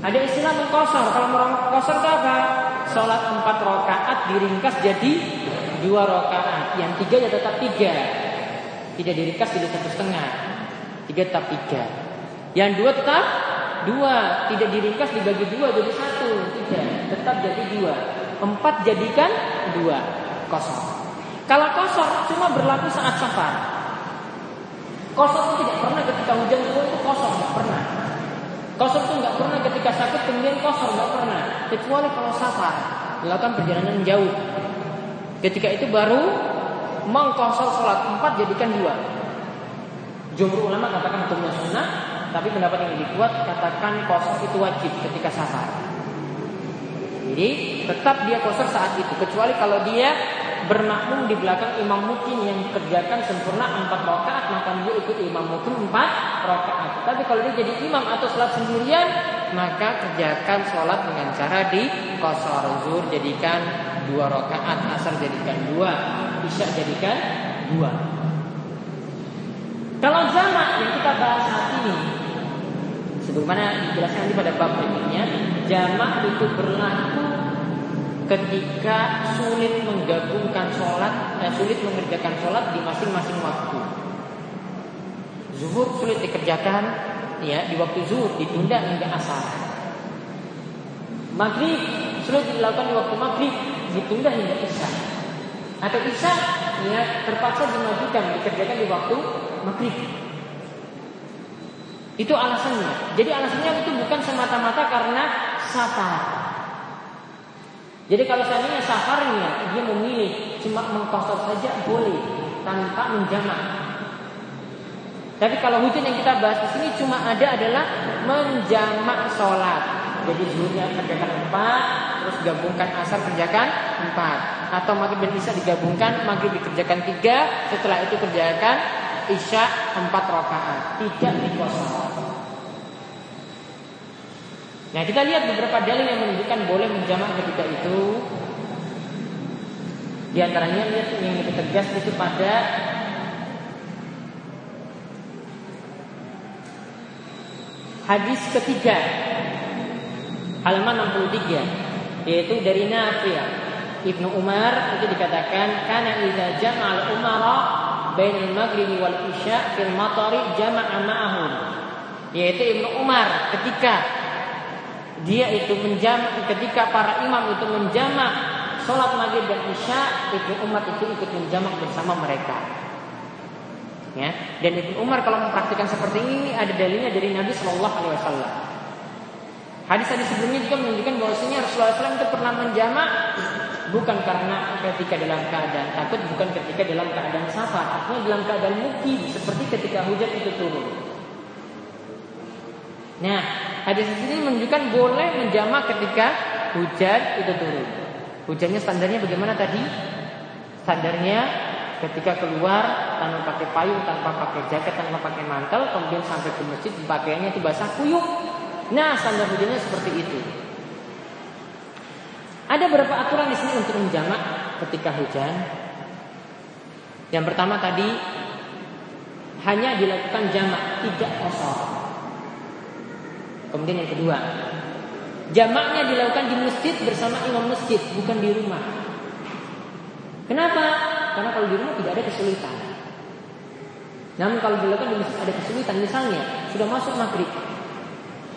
Ada istilah mengkosor. Kalau mengkosor itu apa? Sholat empat rakaat diringkas jadi dua rakaat. Yang tiga ya tetap tiga. Tidak diringkas jadi satu setengah. Tiga tetap tiga. Yang dua tetap dua. Tidak diringkas dibagi dua jadi satu. Tiga. Tetap jadi dua. Empat jadikan dua. Kosong. Kalau kosong cuma berlaku saat safar. Kosong itu tidak pernah ketika hujan turun itu kosong. Tidak pernah. Kosong itu nggak pernah ketika sakit kemudian kosong. Nggak pernah. Kecuali kalau safar. Melakukan perjalanan jauh. Ketika itu baru mengkosor sholat empat jadikan dua. Jumhur ulama katakan hukumnya sunnah, tapi pendapat yang lebih kuat katakan kosor itu wajib ketika safar. Jadi tetap dia kosor saat itu, kecuali kalau dia bermakmum di belakang imam mukim yang kerjakan sempurna empat rakaat, maka dia ikut imam mukim empat rakaat. Tapi kalau dia jadi imam atau sholat sendirian, maka kerjakan sholat dengan cara di kosor zuhur jadikan dua rakaat, asar jadikan dua, isya jadikan dua. Kalau jamak yang kita bahas saat ini, sebagaimana dijelaskan di pada bab berikutnya, jamak itu berlaku ketika sulit menggabungkan sholat, eh, sulit mengerjakan sholat di masing-masing waktu. Zuhur sulit dikerjakan, ya di waktu zuhur ditunda hingga asar. Maghrib sulit dilakukan di waktu maghrib, ditunda hingga isya. Atau isya ya terpaksa dimajukan dikerjakan di waktu maghrib. Itu alasannya. Jadi alasannya itu bukan semata-mata karena safar. Jadi kalau seandainya safarnya dia memilih cuma mengkosor saja boleh tanpa menjamak. Tapi kalau hujan yang kita bahas di sini cuma ada adalah menjamak sholat. Jadi zuhurnya kerjakan empat, terus gabungkan asar kerjakan empat, atau maghrib dan isya digabungkan, maghrib dikerjakan tiga, setelah itu kerjakan isya empat rakaat, tidak dikosor. Nah kita lihat beberapa dalil yang menunjukkan boleh menjamak ketika itu. Di antaranya lihat yang lebih tegas itu pada hadis ketiga halaman 63 yaitu dari Nafi' Ibnu Umar itu dikatakan karena idza jama'al umara bainal maghribi wal isya fil matari jama'a ma'ahum yaitu Ibnu Umar ketika dia itu menjamak ketika para imam itu menjamak sholat maghrib dan isya Ibnu Umar itu ikut menjamak bersama mereka. Ya dan Ibnu Umar kalau mempraktikkan seperti ini ada dalilnya dari Nabi Shallallahu Alaihi Wasallam Hadis-hadis sebelumnya juga menunjukkan bahwasanya Rasulullah SAW itu pernah menjamak bukan karena ketika dalam keadaan takut, bukan ketika dalam keadaan safar, artinya dalam keadaan mukim seperti ketika hujan itu turun. Nah, hadis ini menunjukkan boleh menjamak ketika hujan itu turun. Hujannya standarnya bagaimana tadi? Standarnya ketika keluar tanpa pakai payung, tanpa pakai jaket, tanpa pakai mantel, kemudian sampai ke masjid pakaiannya itu basah kuyup. Nah, standar hujannya seperti itu. Ada beberapa aturan di sini untuk menjamak ketika hujan. Yang pertama tadi hanya dilakukan jamak, tidak kosong. Kemudian yang kedua, jamaknya dilakukan di masjid bersama imam masjid, bukan di rumah. Kenapa? Karena kalau di rumah tidak ada kesulitan. Namun kalau dilakukan di masjid ada kesulitan. Misalnya sudah masuk maghrib,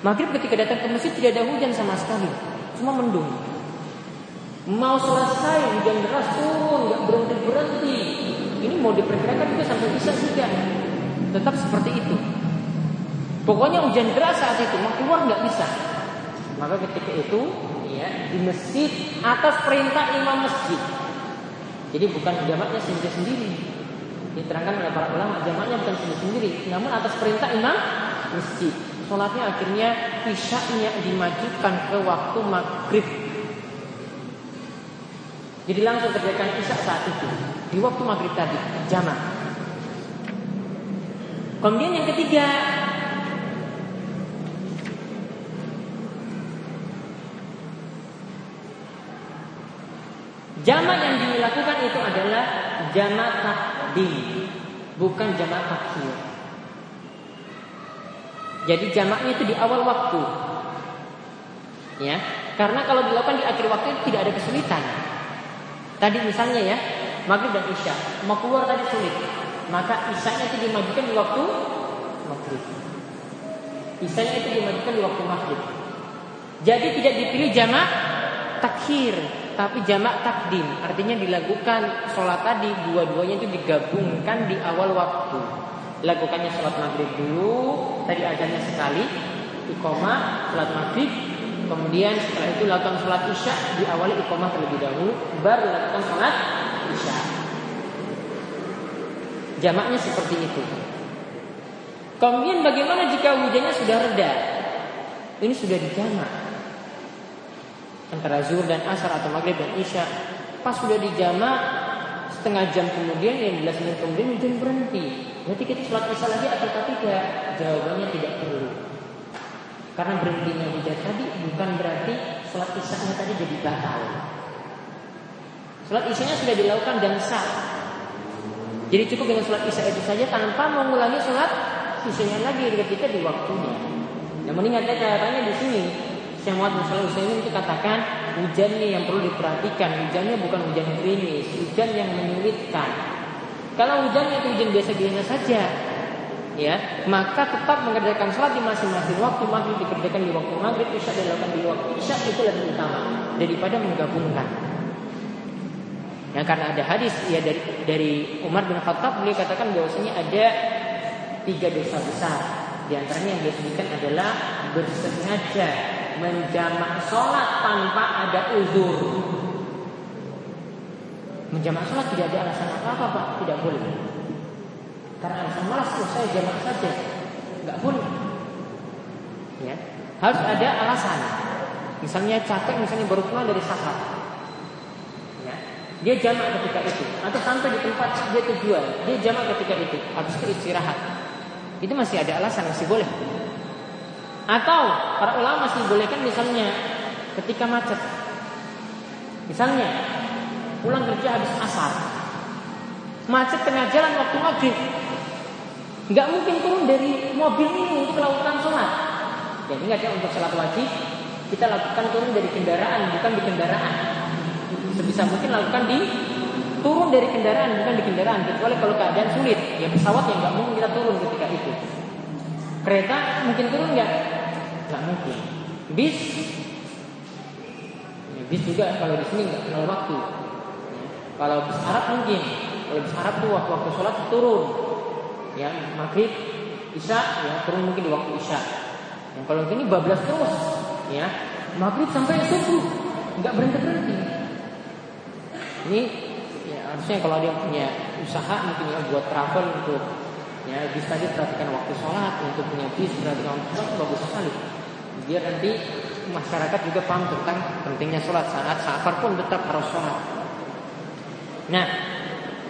maghrib ketika datang ke masjid tidak ada hujan sama sekali, cuma mendung. Mau selesai hujan deras turun, nggak berhenti berhenti. Ini mau diperkirakan juga sampai bisa juga. Tetap seperti itu. Pokoknya hujan deras saat itu, mau keluar nggak bisa. Maka ketika itu, ya di masjid atas perintah imam masjid. Jadi bukan jamaknya sendiri-sendiri. Diterangkan oleh para ulama, jamaknya bukan sendiri-sendiri, namun atas perintah imam masjid. Sholatnya akhirnya isyaknya dimajukan ke waktu maghrib. Jadi langsung kerjakan isyak saat itu di waktu maghrib tadi jamak. Kemudian yang ketiga Jamak yang dilakukan itu adalah jamak takdim, bukan jamak takhir. Jadi jamaknya itu di awal waktu. Ya, karena kalau dilakukan di akhir waktu tidak ada kesulitan. Tadi misalnya ya, maghrib dan isya, mau keluar tadi sulit, maka isyanya itu dimajukan di waktu maghrib. Isyanya itu dimajukan di waktu maghrib. Jadi tidak dipilih jamak takhir, tapi jamak takdim artinya dilakukan sholat tadi dua-duanya itu digabungkan di awal waktu lakukannya sholat maghrib dulu tadi azannya sekali iqomah sholat maghrib. Kemudian setelah itu lakukan sholat isya diawali iqomah terlebih dahulu baru lakukan sholat isya. Jamaknya seperti itu. Kemudian bagaimana jika hujannya sudah reda? Ini sudah dijamak. Antara zuhur dan asar atau maghrib dan isya. Pas sudah dijama setengah jam kemudian yang jelas menit kemudian hujan berhenti berarti kita sholat isya lagi atau tidak jawabannya tidak perlu. Karena berhentinya hujan tadi bukan berarti sholat isya tadi jadi batal. Sholat isya sudah dilakukan dan sah. Jadi cukup dengan sholat isya itu saja tanpa mengulangi sholat isya lagi ketika di waktunya. Namun ingat ya caranya di sini. Syekh Muhammad Shalih itu katakan hujannya yang perlu diperhatikan. Hujannya bukan hujan gerimis, hujan yang menyulitkan. Kalau hujannya itu hujan biasa-biasa saja, ya maka tetap mengerjakan sholat di masing-masing waktu maghrib dikerjakan di waktu maghrib isya dilakukan di waktu isya itu lebih utama daripada menggabungkan. Ya karena ada hadis ya dari dari Umar bin Khattab beliau katakan bahwasanya ada tiga dosa besar. Di antaranya yang dia sebutkan adalah bersengaja menjamak sholat tanpa ada uzur. Menjamak sholat tidak ada alasan apa-apa pak, tidak boleh. Karena alasan malas, oh, saya jamak saja, nggak boleh. Ya, harus ada alasan. Misalnya capek, misalnya baru pulang dari safar. Ya, dia jamak ketika itu, atau sampai di tempat dia tujuan, dia jamak ketika itu, habis itu istirahat. Itu masih ada alasan, masih boleh. Atau para ulama masih bolehkan misalnya ketika macet. Misalnya pulang kerja habis asar. Macet tengah jalan waktu maghrib. Nggak mungkin turun dari mobil ini untuk melakukan sholat. Jadi ingat ya untuk sholat wajib kita lakukan turun dari kendaraan bukan di kendaraan. Sebisa mungkin lakukan di turun dari kendaraan bukan di kendaraan kecuali kalau keadaan sulit ya pesawat yang nggak mungkin kita turun ketika itu Kereta mungkin turun nggak? Nggak mungkin. Bis, ya, bis juga kalau di sini nggak kenal waktu. Kalau bis mungkin. Kalau bis tuh waktu waktu sholat turun. Ya maghrib, isya, ya turun mungkin di waktu isya. Yang kalau ini bablas terus, ya maghrib sampai subuh nggak berhenti berhenti ini ya harusnya kalau dia punya usaha mungkin ya buat travel untuk ya bisa dia perhatikan waktu sholat untuk punya bis perhatikan waktu sholat bagus sekali biar nanti masyarakat juga paham tentang pentingnya sholat saat safar pun tetap harus sholat nah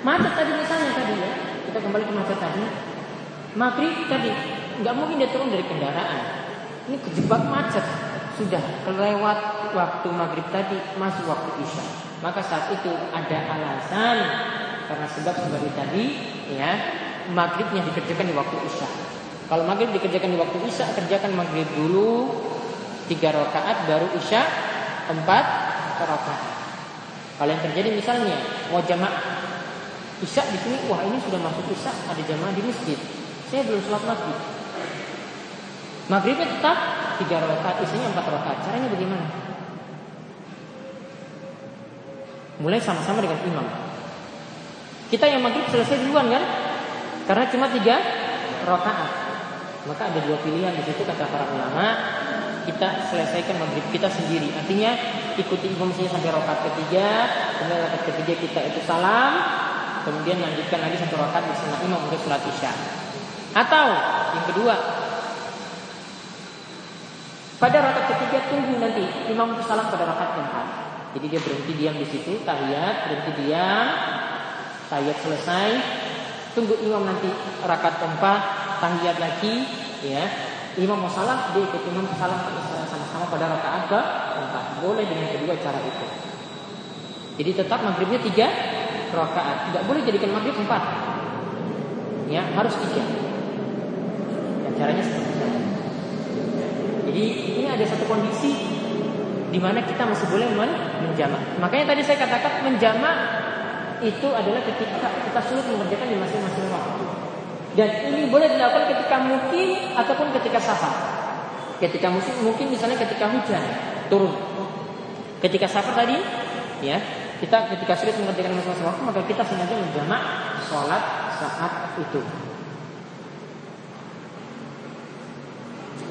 macet tadi misalnya tadi ya kita kembali ke macet tadi maghrib tadi nggak mungkin dia turun dari kendaraan. Ini kejebak macet. Sudah kelewat waktu maghrib tadi masuk waktu isya. Maka saat itu ada alasan. Karena sebab seperti tadi ya maghribnya dikerjakan di waktu isya. Kalau maghrib dikerjakan di waktu isya kerjakan maghrib dulu tiga rakaat baru isya empat rakaat kalau yang terjadi misalnya mau jamaah isya di sini wah ini sudah masuk isya ada jamaah di masjid saya belum sholat maghrib Maghribnya tetap tiga rakaat, isinya empat rakaat. Caranya bagaimana? Mulai sama-sama dengan imam. Kita yang maghrib selesai duluan kan? Karena cuma tiga rakaat. Maka ada dua pilihan di situ kata para ulama. Kita selesaikan maghrib kita sendiri. Artinya ikuti imam sampai rakaat ketiga, kemudian rakaat ketiga kita itu salam, kemudian lanjutkan lagi satu rakaat bersama imam untuk sholat isya. Atau yang kedua, pada rakaat ketiga tunggu nanti imam itu salam pada rakaat keempat. Jadi dia berhenti diam di situ, tahiyat, berhenti diam, tahiyat selesai, tunggu imam nanti rakaat keempat, tahiyat lagi, ya. Imam mau salam, dia ikut imam salam sama-sama pada rakaat keempat. Boleh dengan kedua cara itu. Jadi tetap maghribnya tiga rakaat, tidak boleh jadikan maghrib empat. Ya, harus tiga. Ya, caranya seperti itu. Jadi ini ada satu kondisi di mana kita masih boleh menjamak. Makanya tadi saya katakan menjamak itu adalah ketika kita sulit mengerjakan di masing-masing waktu. Dan ini boleh dilakukan ketika mungkin ataupun ketika safar. Ketika musim mungkin misalnya ketika hujan turun. Ketika safar tadi, ya kita ketika sulit mengerjakan masing-masing waktu maka kita sengaja menjamak sholat saat itu.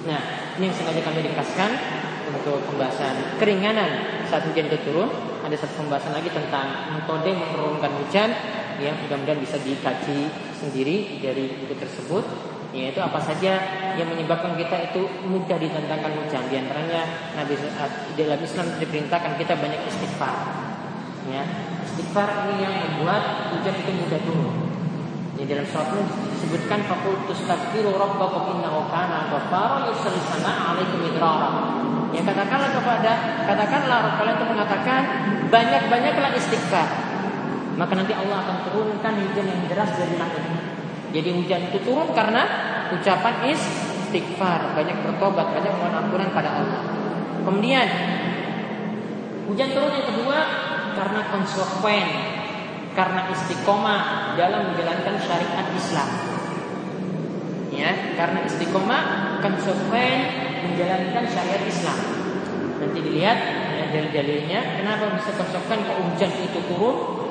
Nah, ini yang sengaja kami dikasihkan untuk pembahasan keringanan saat hujan itu turun. Ada satu pembahasan lagi tentang metode menurunkan hujan yang mudah-mudahan bisa dikaji sendiri dari buku tersebut yaitu apa saja yang menyebabkan kita itu mudah ditantangkan hujan di antaranya Nabi dalam Islam diperintahkan kita banyak istighfar ya istighfar ini yang membuat hujan itu mudah turun di dalam surat disebutkan fakultus takbiru rabbakum innahu kana ghaffara yursilis sama alaikum idrara. Ya katakanlah kepada katakanlah kalian itu mengatakan banyak-banyaklah istighfar. Maka nanti Allah akan turunkan hujan yang deras dari langit. Jadi hujan itu turun karena ucapan istighfar, banyak bertobat, banyak mohon ampunan pada Allah. Kemudian hujan turun yang kedua karena konsekuen karena istiqomah dalam menjalankan syariat Islam. Ya, karena istiqomah konsekuen menjalankan syariat Islam. Nanti dilihat ya, dalil-dalilnya kenapa bisa konsekuen kok hujan itu turun.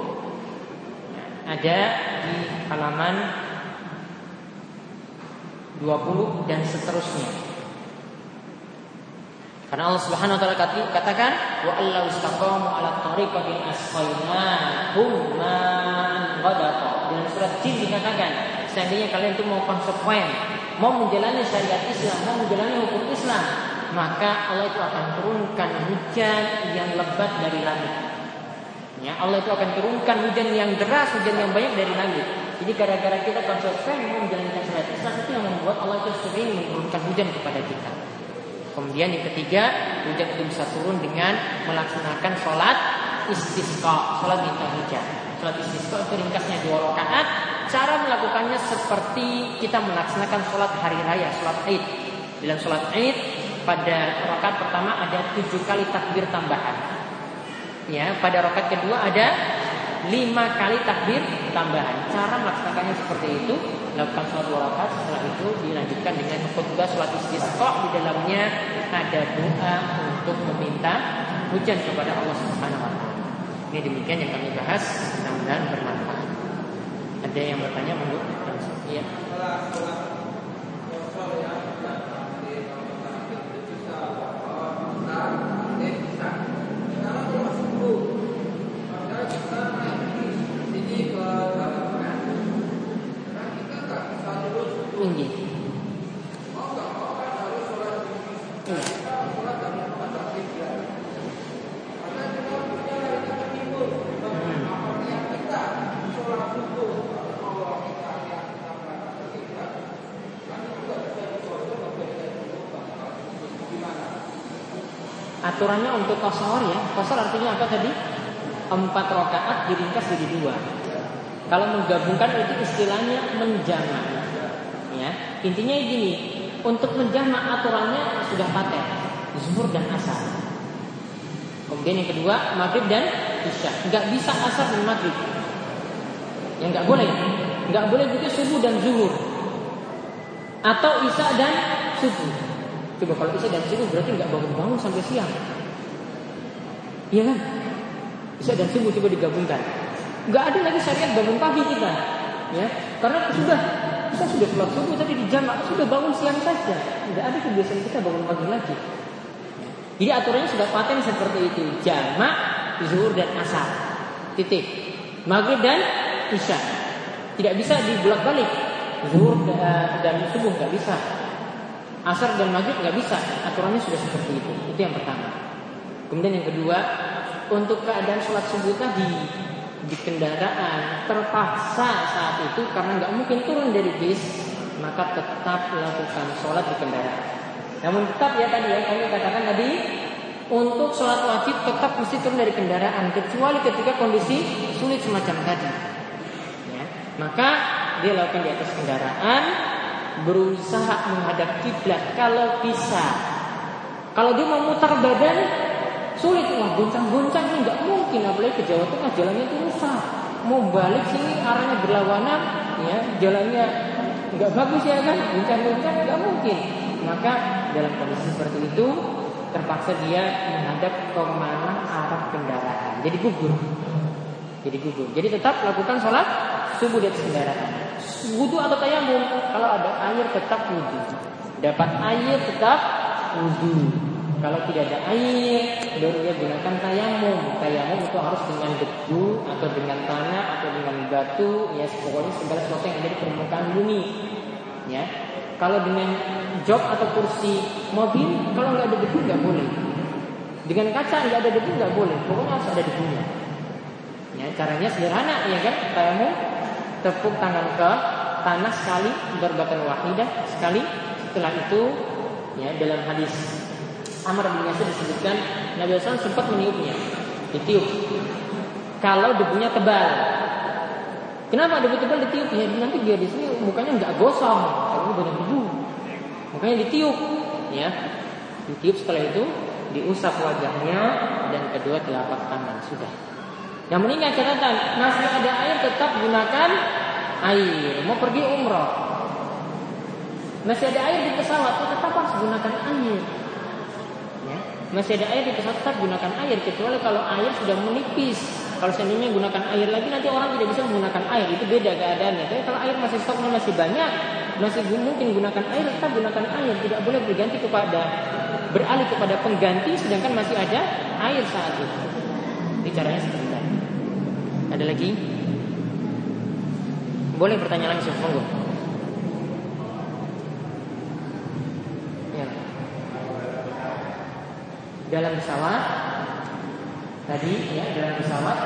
Ada di halaman 20 dan seterusnya. Karena Allah Subhanahu wa taala katakan wa allahu istaqamu ala tariqatin asqainahum man ghadaqa. Dalam surat Jin dikatakan, seandainya kalian itu mau konsekuen, mau menjalani syariat Islam, mau menjalani hukum Islam, maka Allah itu akan turunkan hujan yang lebat dari langit. Ya, Allah itu akan turunkan hujan yang deras, hujan yang banyak dari langit. Jadi gara-gara kita konsekuen mau menjalankan syariat Islam itu yang membuat Allah itu sering menurunkan hujan kepada kita. Kemudian yang ketiga, hujan itu bisa turun dengan melaksanakan sholat istisqa, sholat minta hujan. Sholat istisqa itu ringkasnya dua rakaat. Cara melakukannya seperti kita melaksanakan sholat hari raya, sholat id. Dalam sholat id pada rakaat pertama ada tujuh kali takbir tambahan. Ya, pada rakaat kedua ada lima kali takbir tambahan. Cara melaksanakannya seperti itu lakukan sholat dua rakaat setelah itu dilanjutkan dengan khutbah sholat istisqa di dalamnya ada doa untuk meminta hujan kepada Allah Subhanahu wa taala. Ini demikian yang kami bahas, mudah-mudahan bermanfaat. Ada yang bertanya menurut Iya. Aturannya untuk kosor ya. Kosor artinya apa tadi? Empat rakaat diringkas jadi dua. Kalau menggabungkan itu istilahnya menjamak. Ya, intinya gini, untuk menjamak aturannya sudah paten, zuhur dan asar. Kemudian yang kedua maghrib dan isya. Nggak bisa asar dan maghrib. Yang nggak boleh, nggak boleh juga subuh dan zuhur. Atau isya dan subuh. Coba kalau isya dan subuh berarti nggak bangun-bangun sampai siang. Iya kan? Isya dan subuh coba digabungkan. Nggak ada lagi syariat bangun pagi kita, ya. Karena sudah kita sudah sholat subuh tadi di jam sudah bangun siang saja. Tidak ada kebiasaan kita bangun pagi lagi. Jadi aturannya sudah paten seperti itu. Jamak, zuhur dan asar. Titik. Maghrib dan isya. Tidak bisa dibolak-balik. Zuhur dan subuh nggak bisa. Asar dan maghrib nggak bisa. Aturannya sudah seperti itu. Itu yang pertama. Kemudian yang kedua, untuk keadaan sholat subuh tadi di kendaraan terpaksa saat itu karena nggak mungkin turun dari bis maka tetap lakukan sholat di kendaraan. Namun tetap ya tadi ya kami katakan tadi untuk sholat wajib tetap mesti turun dari kendaraan kecuali ketika kondisi sulit semacam tadi. Ya, maka dia lakukan di atas kendaraan berusaha menghadap kiblat kalau bisa. Kalau dia memutar badan sulit. Lah goncang-goncang nggak mungkin. Apalagi ke Jawa Tengah jalannya itu rusak. Mau balik sini arahnya berlawanan ya jalannya nggak bagus ya kan? Goncang-goncang nggak mungkin. Maka dalam kondisi seperti itu terpaksa dia menghadap ke mana arah kendaraan. Jadi gugur. Jadi gugur. Jadi tetap lakukan sholat subuh di kendaraan wudhu atau tayamum kalau ada air tetap wudhu dapat air tetap wudhu kalau tidak ada air, baru dia gunakan tayamum. Tayamum itu harus dengan debu atau dengan tanah atau dengan batu, ya pokoknya segala sesuatu yang ada di permukaan bumi. Ya, kalau dengan jok atau kursi mobil, kalau nggak ada debu nggak boleh. Dengan kaca nggak ada debu nggak boleh. Pokoknya harus ada debunya. Ya, caranya sederhana, ya kan? Tayamum, tepuk tangan ke tanah sekali, berbatan wahidah sekali. Setelah itu, ya dalam hadis Amr bin Yasir disebutkan Nabi SAW sempat meniupnya. Ditiup. Kalau debunya tebal. Kenapa debu tebal ditiup? Ya nanti dia di sini mukanya nggak gosong. Kalau banyak debu. Makanya ditiup ya. Ditiup setelah itu Diusap wajahnya Dan kedua telapak tangan. Sudah Yang meninggal catatan Masih ada air tetap gunakan air Mau pergi umroh Masih ada air di pesawat Tetap harus gunakan air masih ada air di pesawat tetap gunakan air kecuali kalau air sudah menipis. Kalau seandainya gunakan air lagi nanti orang tidak bisa menggunakan air itu beda keadaannya. Tapi kalau air masih stoknya masih banyak, masih mungkin gunakan air tetap gunakan air. Tidak boleh berganti kepada beralih kepada pengganti sedangkan masih ada air saat itu. Ini caranya seperti. Ada lagi? Boleh bertanya langsung, monggo. dalam pesawat. Tadi ya dalam pesawat.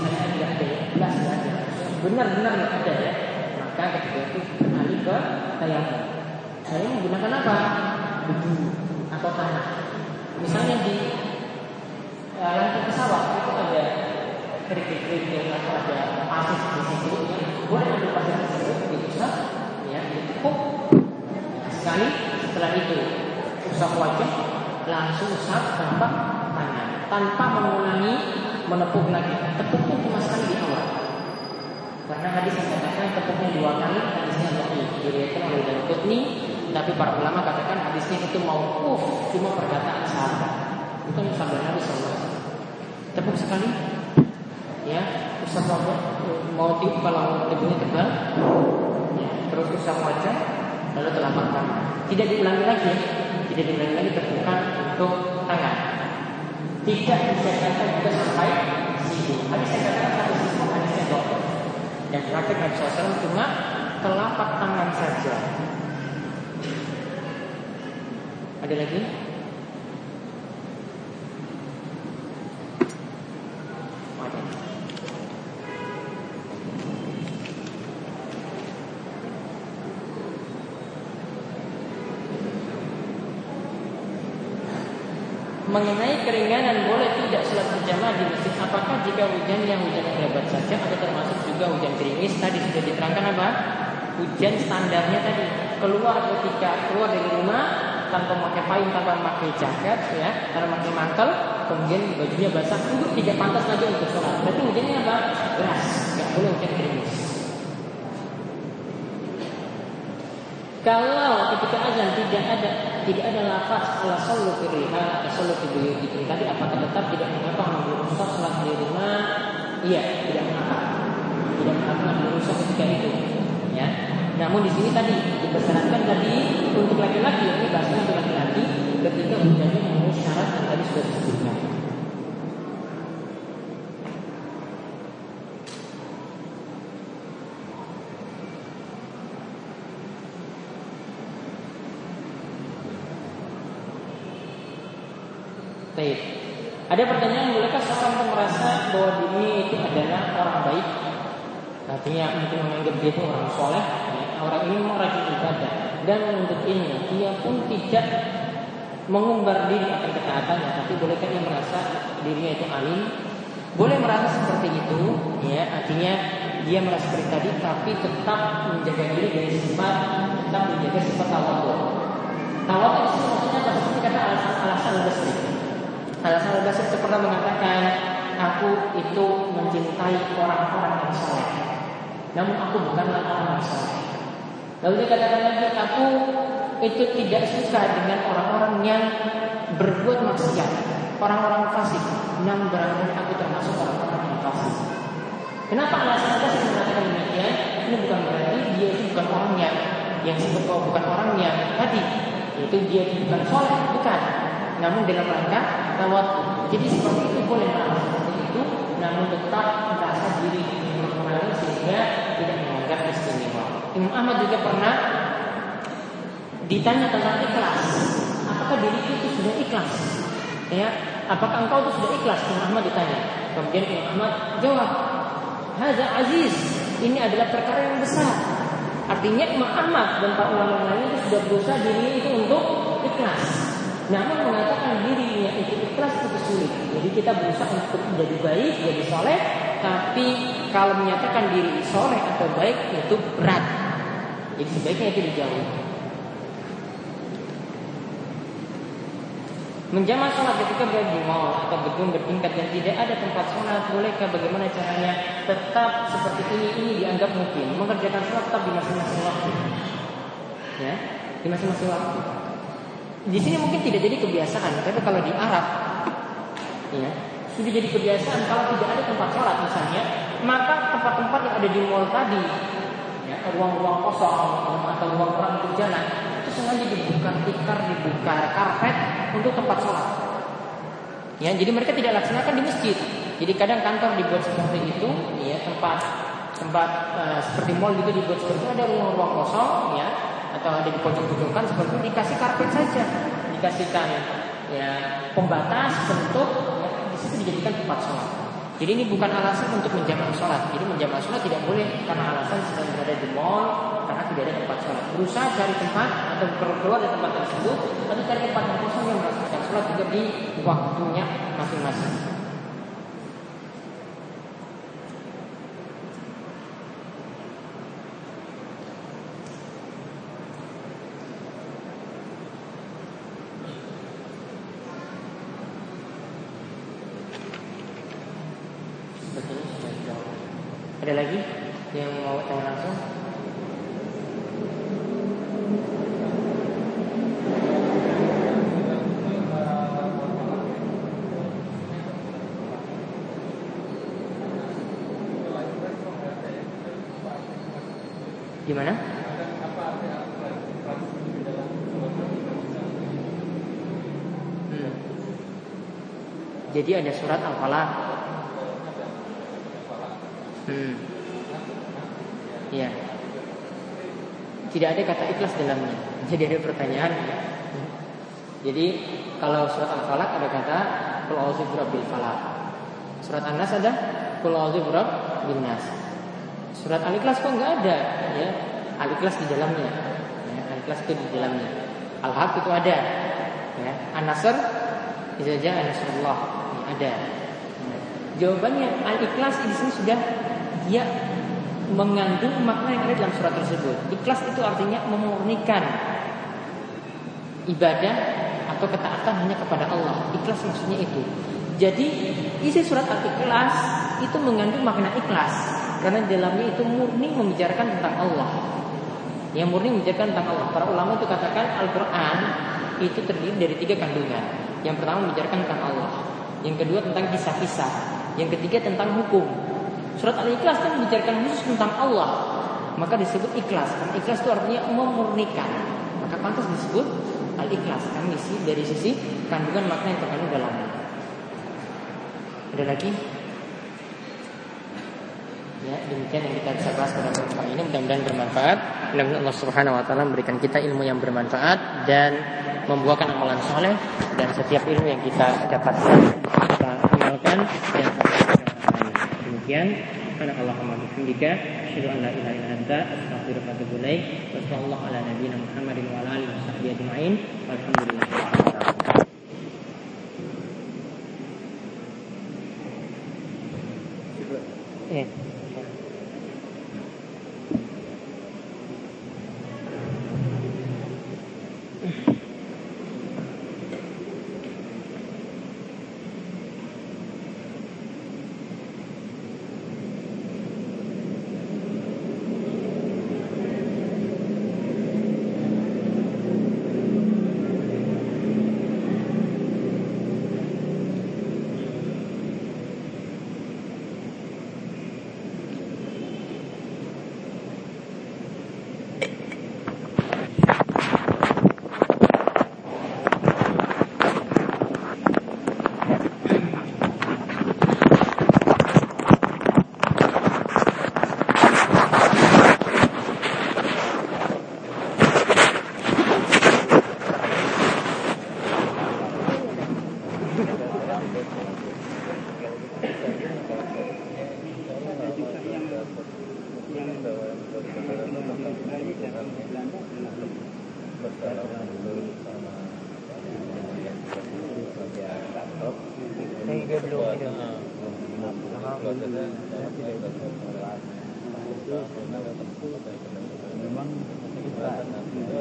Misalnya tidak ada belas ada. Benar-benar tidak ada ya. Maka ketika itu beralih ke tayamum saya menggunakan apa? Debu atau tanah. Misalnya di uh, lantai pesawat itu ada kerikil-kerikil atau ada pasir di situ boleh ambil pasir tersebut diusap ya ditekuk sekali setelah itu usap wajah langsung usap telapak tangan tanpa mengulangi menepuk lagi. Tepuknya cuma sekali di awal. Karena hadis yang katakan tepuknya dua kali, hadisnya dhaif. Diriwayatkan oleh Daud tapi para ulama katakan hadisnya itu mau uh cuma perkataan sahabat. Bukan sabda Nabi SAW. Tepuk sekali, ya, usap mau di kalau debunya tebal, ya, terus usap wajah, lalu telapak tangan. Tidak diulangi lagi, tidak diulangi lagi terbuka untuk tangan. Tidak disediakan juga sampai siku. Hadis saya katakan satu siku hadisnya dokter. Yang praktek Nabi SAW cuma telapak tangan saja. Ada lagi? Mengenai keringanan boleh tidak sholat berjamaah di masjid. Apakah jika hujan yang hujan lebat saja atau termasuk juga hujan gerimis? Tadi sudah diterangkan apa? Hujan standarnya tadi keluar ketika keluar dari rumah tanpa memakai payung, tanpa memakai jaket, ya, tanpa memakai mantel, kemudian bajunya basah, itu tidak pantas lagi untuk sholat. Berarti hujannya apa? Deras, nggak boleh hujan gerimis. Kalau ketika azan tidak ada tidak ada lafaz ala sallu fi riha atau sallu fi buyutikum tadi apakah tetap tidak mengapa mengambil rusak sholat di rumah? Iya, tidak mengapa. Tidak mengapa mengambil ketika itu. Ya. Namun di sini tadi dipesankan tadi untuk laki-laki ini bahasanya untuk laki-laki ketika hujannya memenuhi syarat yang tadi sudah disebutkan. Baik. Ada pertanyaan, bolehkah seorang merasa bahwa dirinya itu adalah orang baik? Artinya mungkin menganggap dia itu orang soleh, orang ini mau rajin ibadah dan untuk ini dia pun tidak mengumbar diri akan ketaatannya, tapi bolehkah dia merasa dirinya itu alim? Boleh merasa seperti itu, ya artinya dia merasa seperti tadi, tapi tetap menjaga diri dari sifat, tetap menjaga sifat tawadhu. Tawadhu itu maksudnya? Seperti kata alasan-alasan basri. Alasan al-Basri itu pernah mengatakan Aku itu mencintai orang-orang yang soleh Namun aku bukanlah orang yang soleh Lalu dia katakan lagi Aku itu tidak suka dengan orang-orang yang berbuat maksiat Orang-orang fasik. Namun barangkali aku termasuk orang-orang yang fasik. Kenapa alasan al-Basri mengatakan demikian? Ini bukan berarti dia itu bukan orang yang Yang sebut bukan orang yang tadi Itu dia bukan soleh Bukan. Namun dalam rangka Jadi seperti itu boleh merasa seperti itu, namun tetap merasa diri berpengaruh sehingga tidak menganggap istimewa. Imam Ahmad juga pernah ditanya tentang ikhlas. Apakah diri itu sudah ikhlas? Ya, apakah engkau itu sudah ikhlas? Imam Ahmad ditanya. Kemudian Imam Ahmad jawab, "Hadza aziz." Ini adalah perkara yang besar. Artinya Imam Ahmad dan para ulama lainnya itu sudah berusaha dirinya itu untuk ikhlas. Namun mengatakan dirinya itu ikhlas itu sulit. Jadi kita berusaha untuk menjadi baik, jadi soleh. Tapi kalau menyatakan diri soleh atau baik itu berat. Jadi sebaiknya itu dijauhi. Menjamah sholat ketika berada di mall atau gedung bertingkat dan tidak ada tempat sholat, bolehkah bagaimana caranya tetap seperti ini ini dianggap mungkin mengerjakan sholat tetap di masing-masing waktu, ya di masing-masing waktu. Di sini mungkin tidak jadi kebiasaan, tapi kalau di Arab, ya sudah jadi kebiasaan kalau tidak ada tempat sholat misalnya, maka tempat-tempat yang ada di mall tadi, ya, ruang-ruang kosong atau ruang orang untuk jalan, itu sengaja dibuka tikar, dibuka karpet untuk tempat sholat. Ya, jadi mereka tidak laksanakan di masjid. Jadi kadang kantor dibuat seperti itu, ya tempat tempat uh, seperti mall gitu dibuat seperti itu ada ruang-ruang kosong, ya atau ada di pojok-pojokan seperti dikasih karpet saja, dikasihkan ya pembatas bentuk ya, di situ dijadikan tempat sholat. Jadi ini bukan alasan untuk menjamak sholat. Jadi menjamak sholat tidak boleh karena alasan sedang berada di mall karena tidak ada tempat sholat. Berusaha cari tempat atau keluar dari tempat tersebut atau cari tempat yang kosong yang melaksanakan sholat juga di waktunya masing-masing. Ada lagi yang mau tanya langsung? Gimana? Hmm. Jadi ada surat Al-Falaq Hmm. Ya. Tidak ada kata ikhlas dalamnya. Jadi ada pertanyaan. Jadi kalau surat Al-Falaq ada kata Qul a'udzu birabbil falaq. Surat An-Nas ada Qul a'udzu birabbin nas. Surat Al-Ikhlas kok enggak ada ya. Al-Ikhlas di dalamnya. Ya, Al-Ikhlas itu di dalamnya. Al-Haq itu ada. Ya. An-Nasr Iza ja'a nasrullah. Ada. Jawabannya al-ikhlas di sini sudah dia mengandung makna yang ada dalam surat tersebut. Ikhlas itu artinya memurnikan ibadah atau ketaatan hanya kepada Allah. Ikhlas maksudnya itu. Jadi isi surat Al-Ikhlas itu mengandung makna ikhlas karena di dalamnya itu murni membicarakan tentang Allah. Yang murni membicarakan tentang Allah. Para ulama itu katakan Al-Qur'an itu terdiri dari tiga kandungan. Yang pertama membicarakan tentang Allah. Yang kedua tentang kisah-kisah. Yang ketiga tentang hukum. Surat Al-Ikhlas kan membicarakan khusus tentang Allah. Maka disebut ikhlas. Karena ikhlas itu artinya memurnikan. Maka pantas disebut Al-Ikhlas. Kami isi dari sisi kandungan makna yang terkandung dalamnya. Ada lagi? Ya, demikian yang kita bisa bahas pada kesempatan ini. Mudah-mudahan bermanfaat. Mudah-mudahan Allah Subhanahu wa taala memberikan kita ilmu yang bermanfaat dan membuahkan amalan soleh dan setiap ilmu yang kita dapatkan kita amalkan dan demikian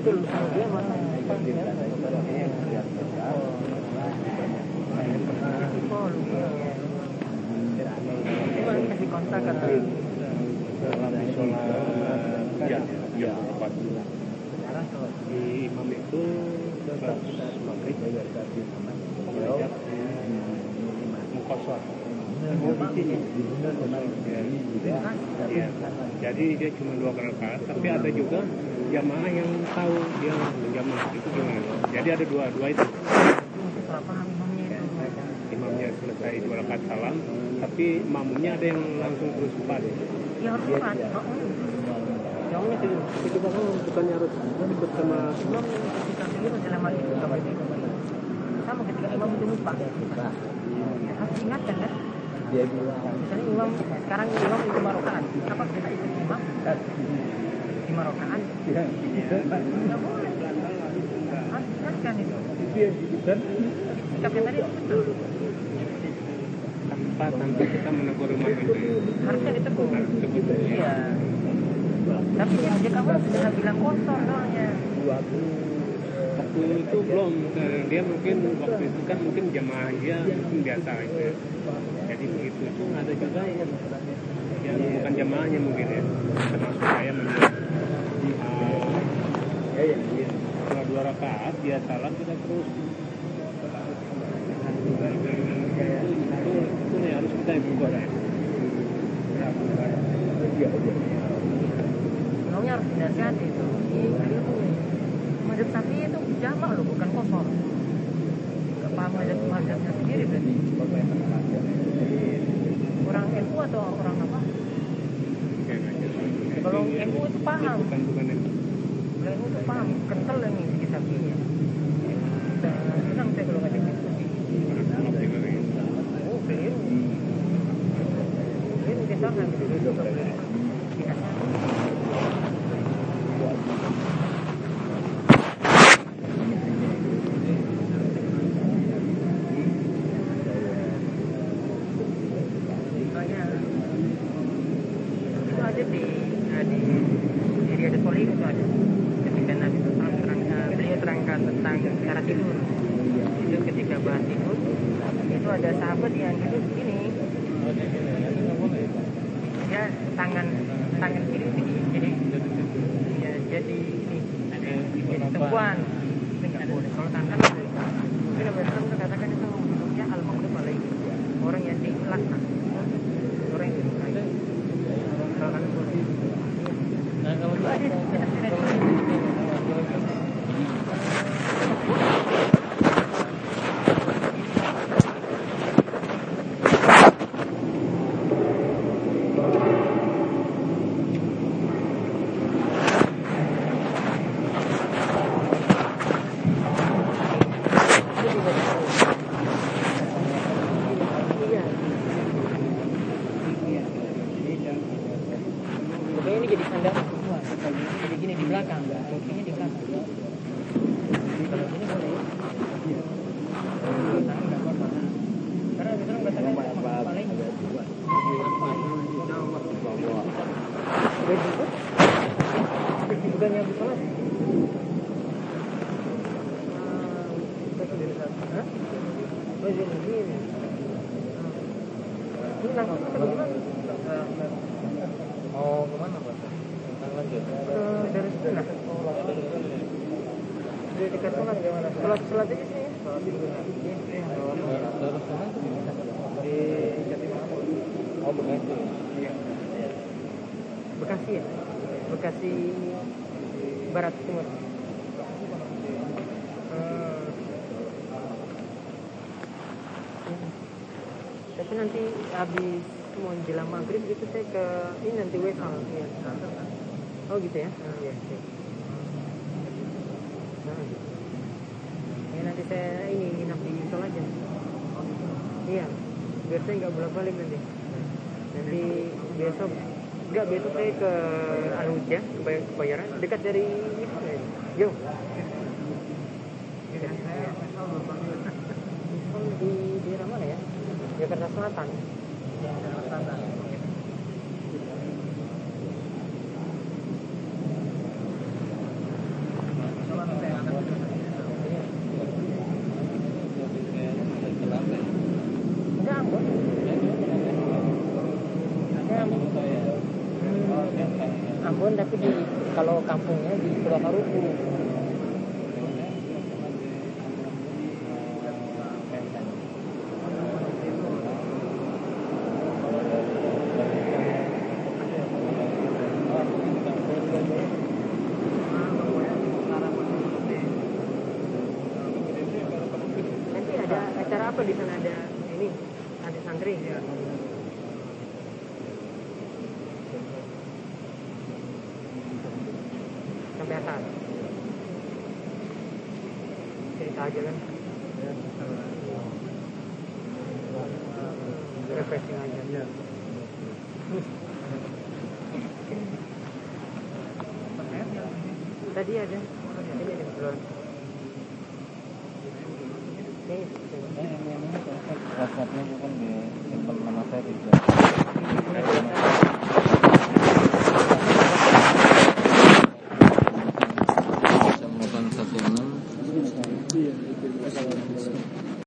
wa sallallahu ala nabiyyina Muhammadin wa ala alihi washabbihi ajmain walhamdulillah Eh. Jadi dia cuma dua rakaat, tapi ada juga jamaah yang tahu dia jamaah itu gimana. Jadi ada dua dua itu. Imamnya selesai dua rakaat salam, tapi makmumnya ada yang langsung terus empat. Ya harus empat. Yang itu itu kan bukannya harus ikut sama Imam ketika dalam hal itu sama ketika imam itu lupa harus diingatkan kan dia bilang misalnya imam sekarang imam itu marokaan apa kita ikut imam di marokaan ya, nggak boleh harus diingatkan itu dia kan sikapnya tadi itu betul. Tanpa tanpa kita menegur itu. harusnya ditegur. Harus tegur. iya. Tapi dia kamu sudah bilang kotor doangnya waktu itu belum, eh, dia mungkin waktu itu kan mungkin jamaah dia mungkin biasa aja. Jadi begitu. Itu ada juga yang yang bukan jamaahnya mungkin ya, termasuk saya mungkin. Ya, ya, ya. setelah dua rakaat dia salam kita terus. Itu nih harus kita yang buka ya. Sebenarnya harus dinasihati itu Madhab sapi itu jamak loh bukan kosong. Kepala madhab madhabnya sendiri berarti. Orang NU atau orang apa? Kalau NU itu paham ilmu tuh paham kental yang di sapinya nah, senang saya kalau ngajak diskusi oh keliru keliru di sana gitu barat timur. Hmm. tapi nanti habis mau jelang maghrib gitu saya ke ini nanti WK ya. oh gitu ya? Oh, iya, iya. Ya nanti saya ini nginap di Yusul aja. Iya. Biar saya nggak bolak balik nanti. Nanti besok nggak besok saya ke Aruja ke bayaran dekat dari Gostaria de?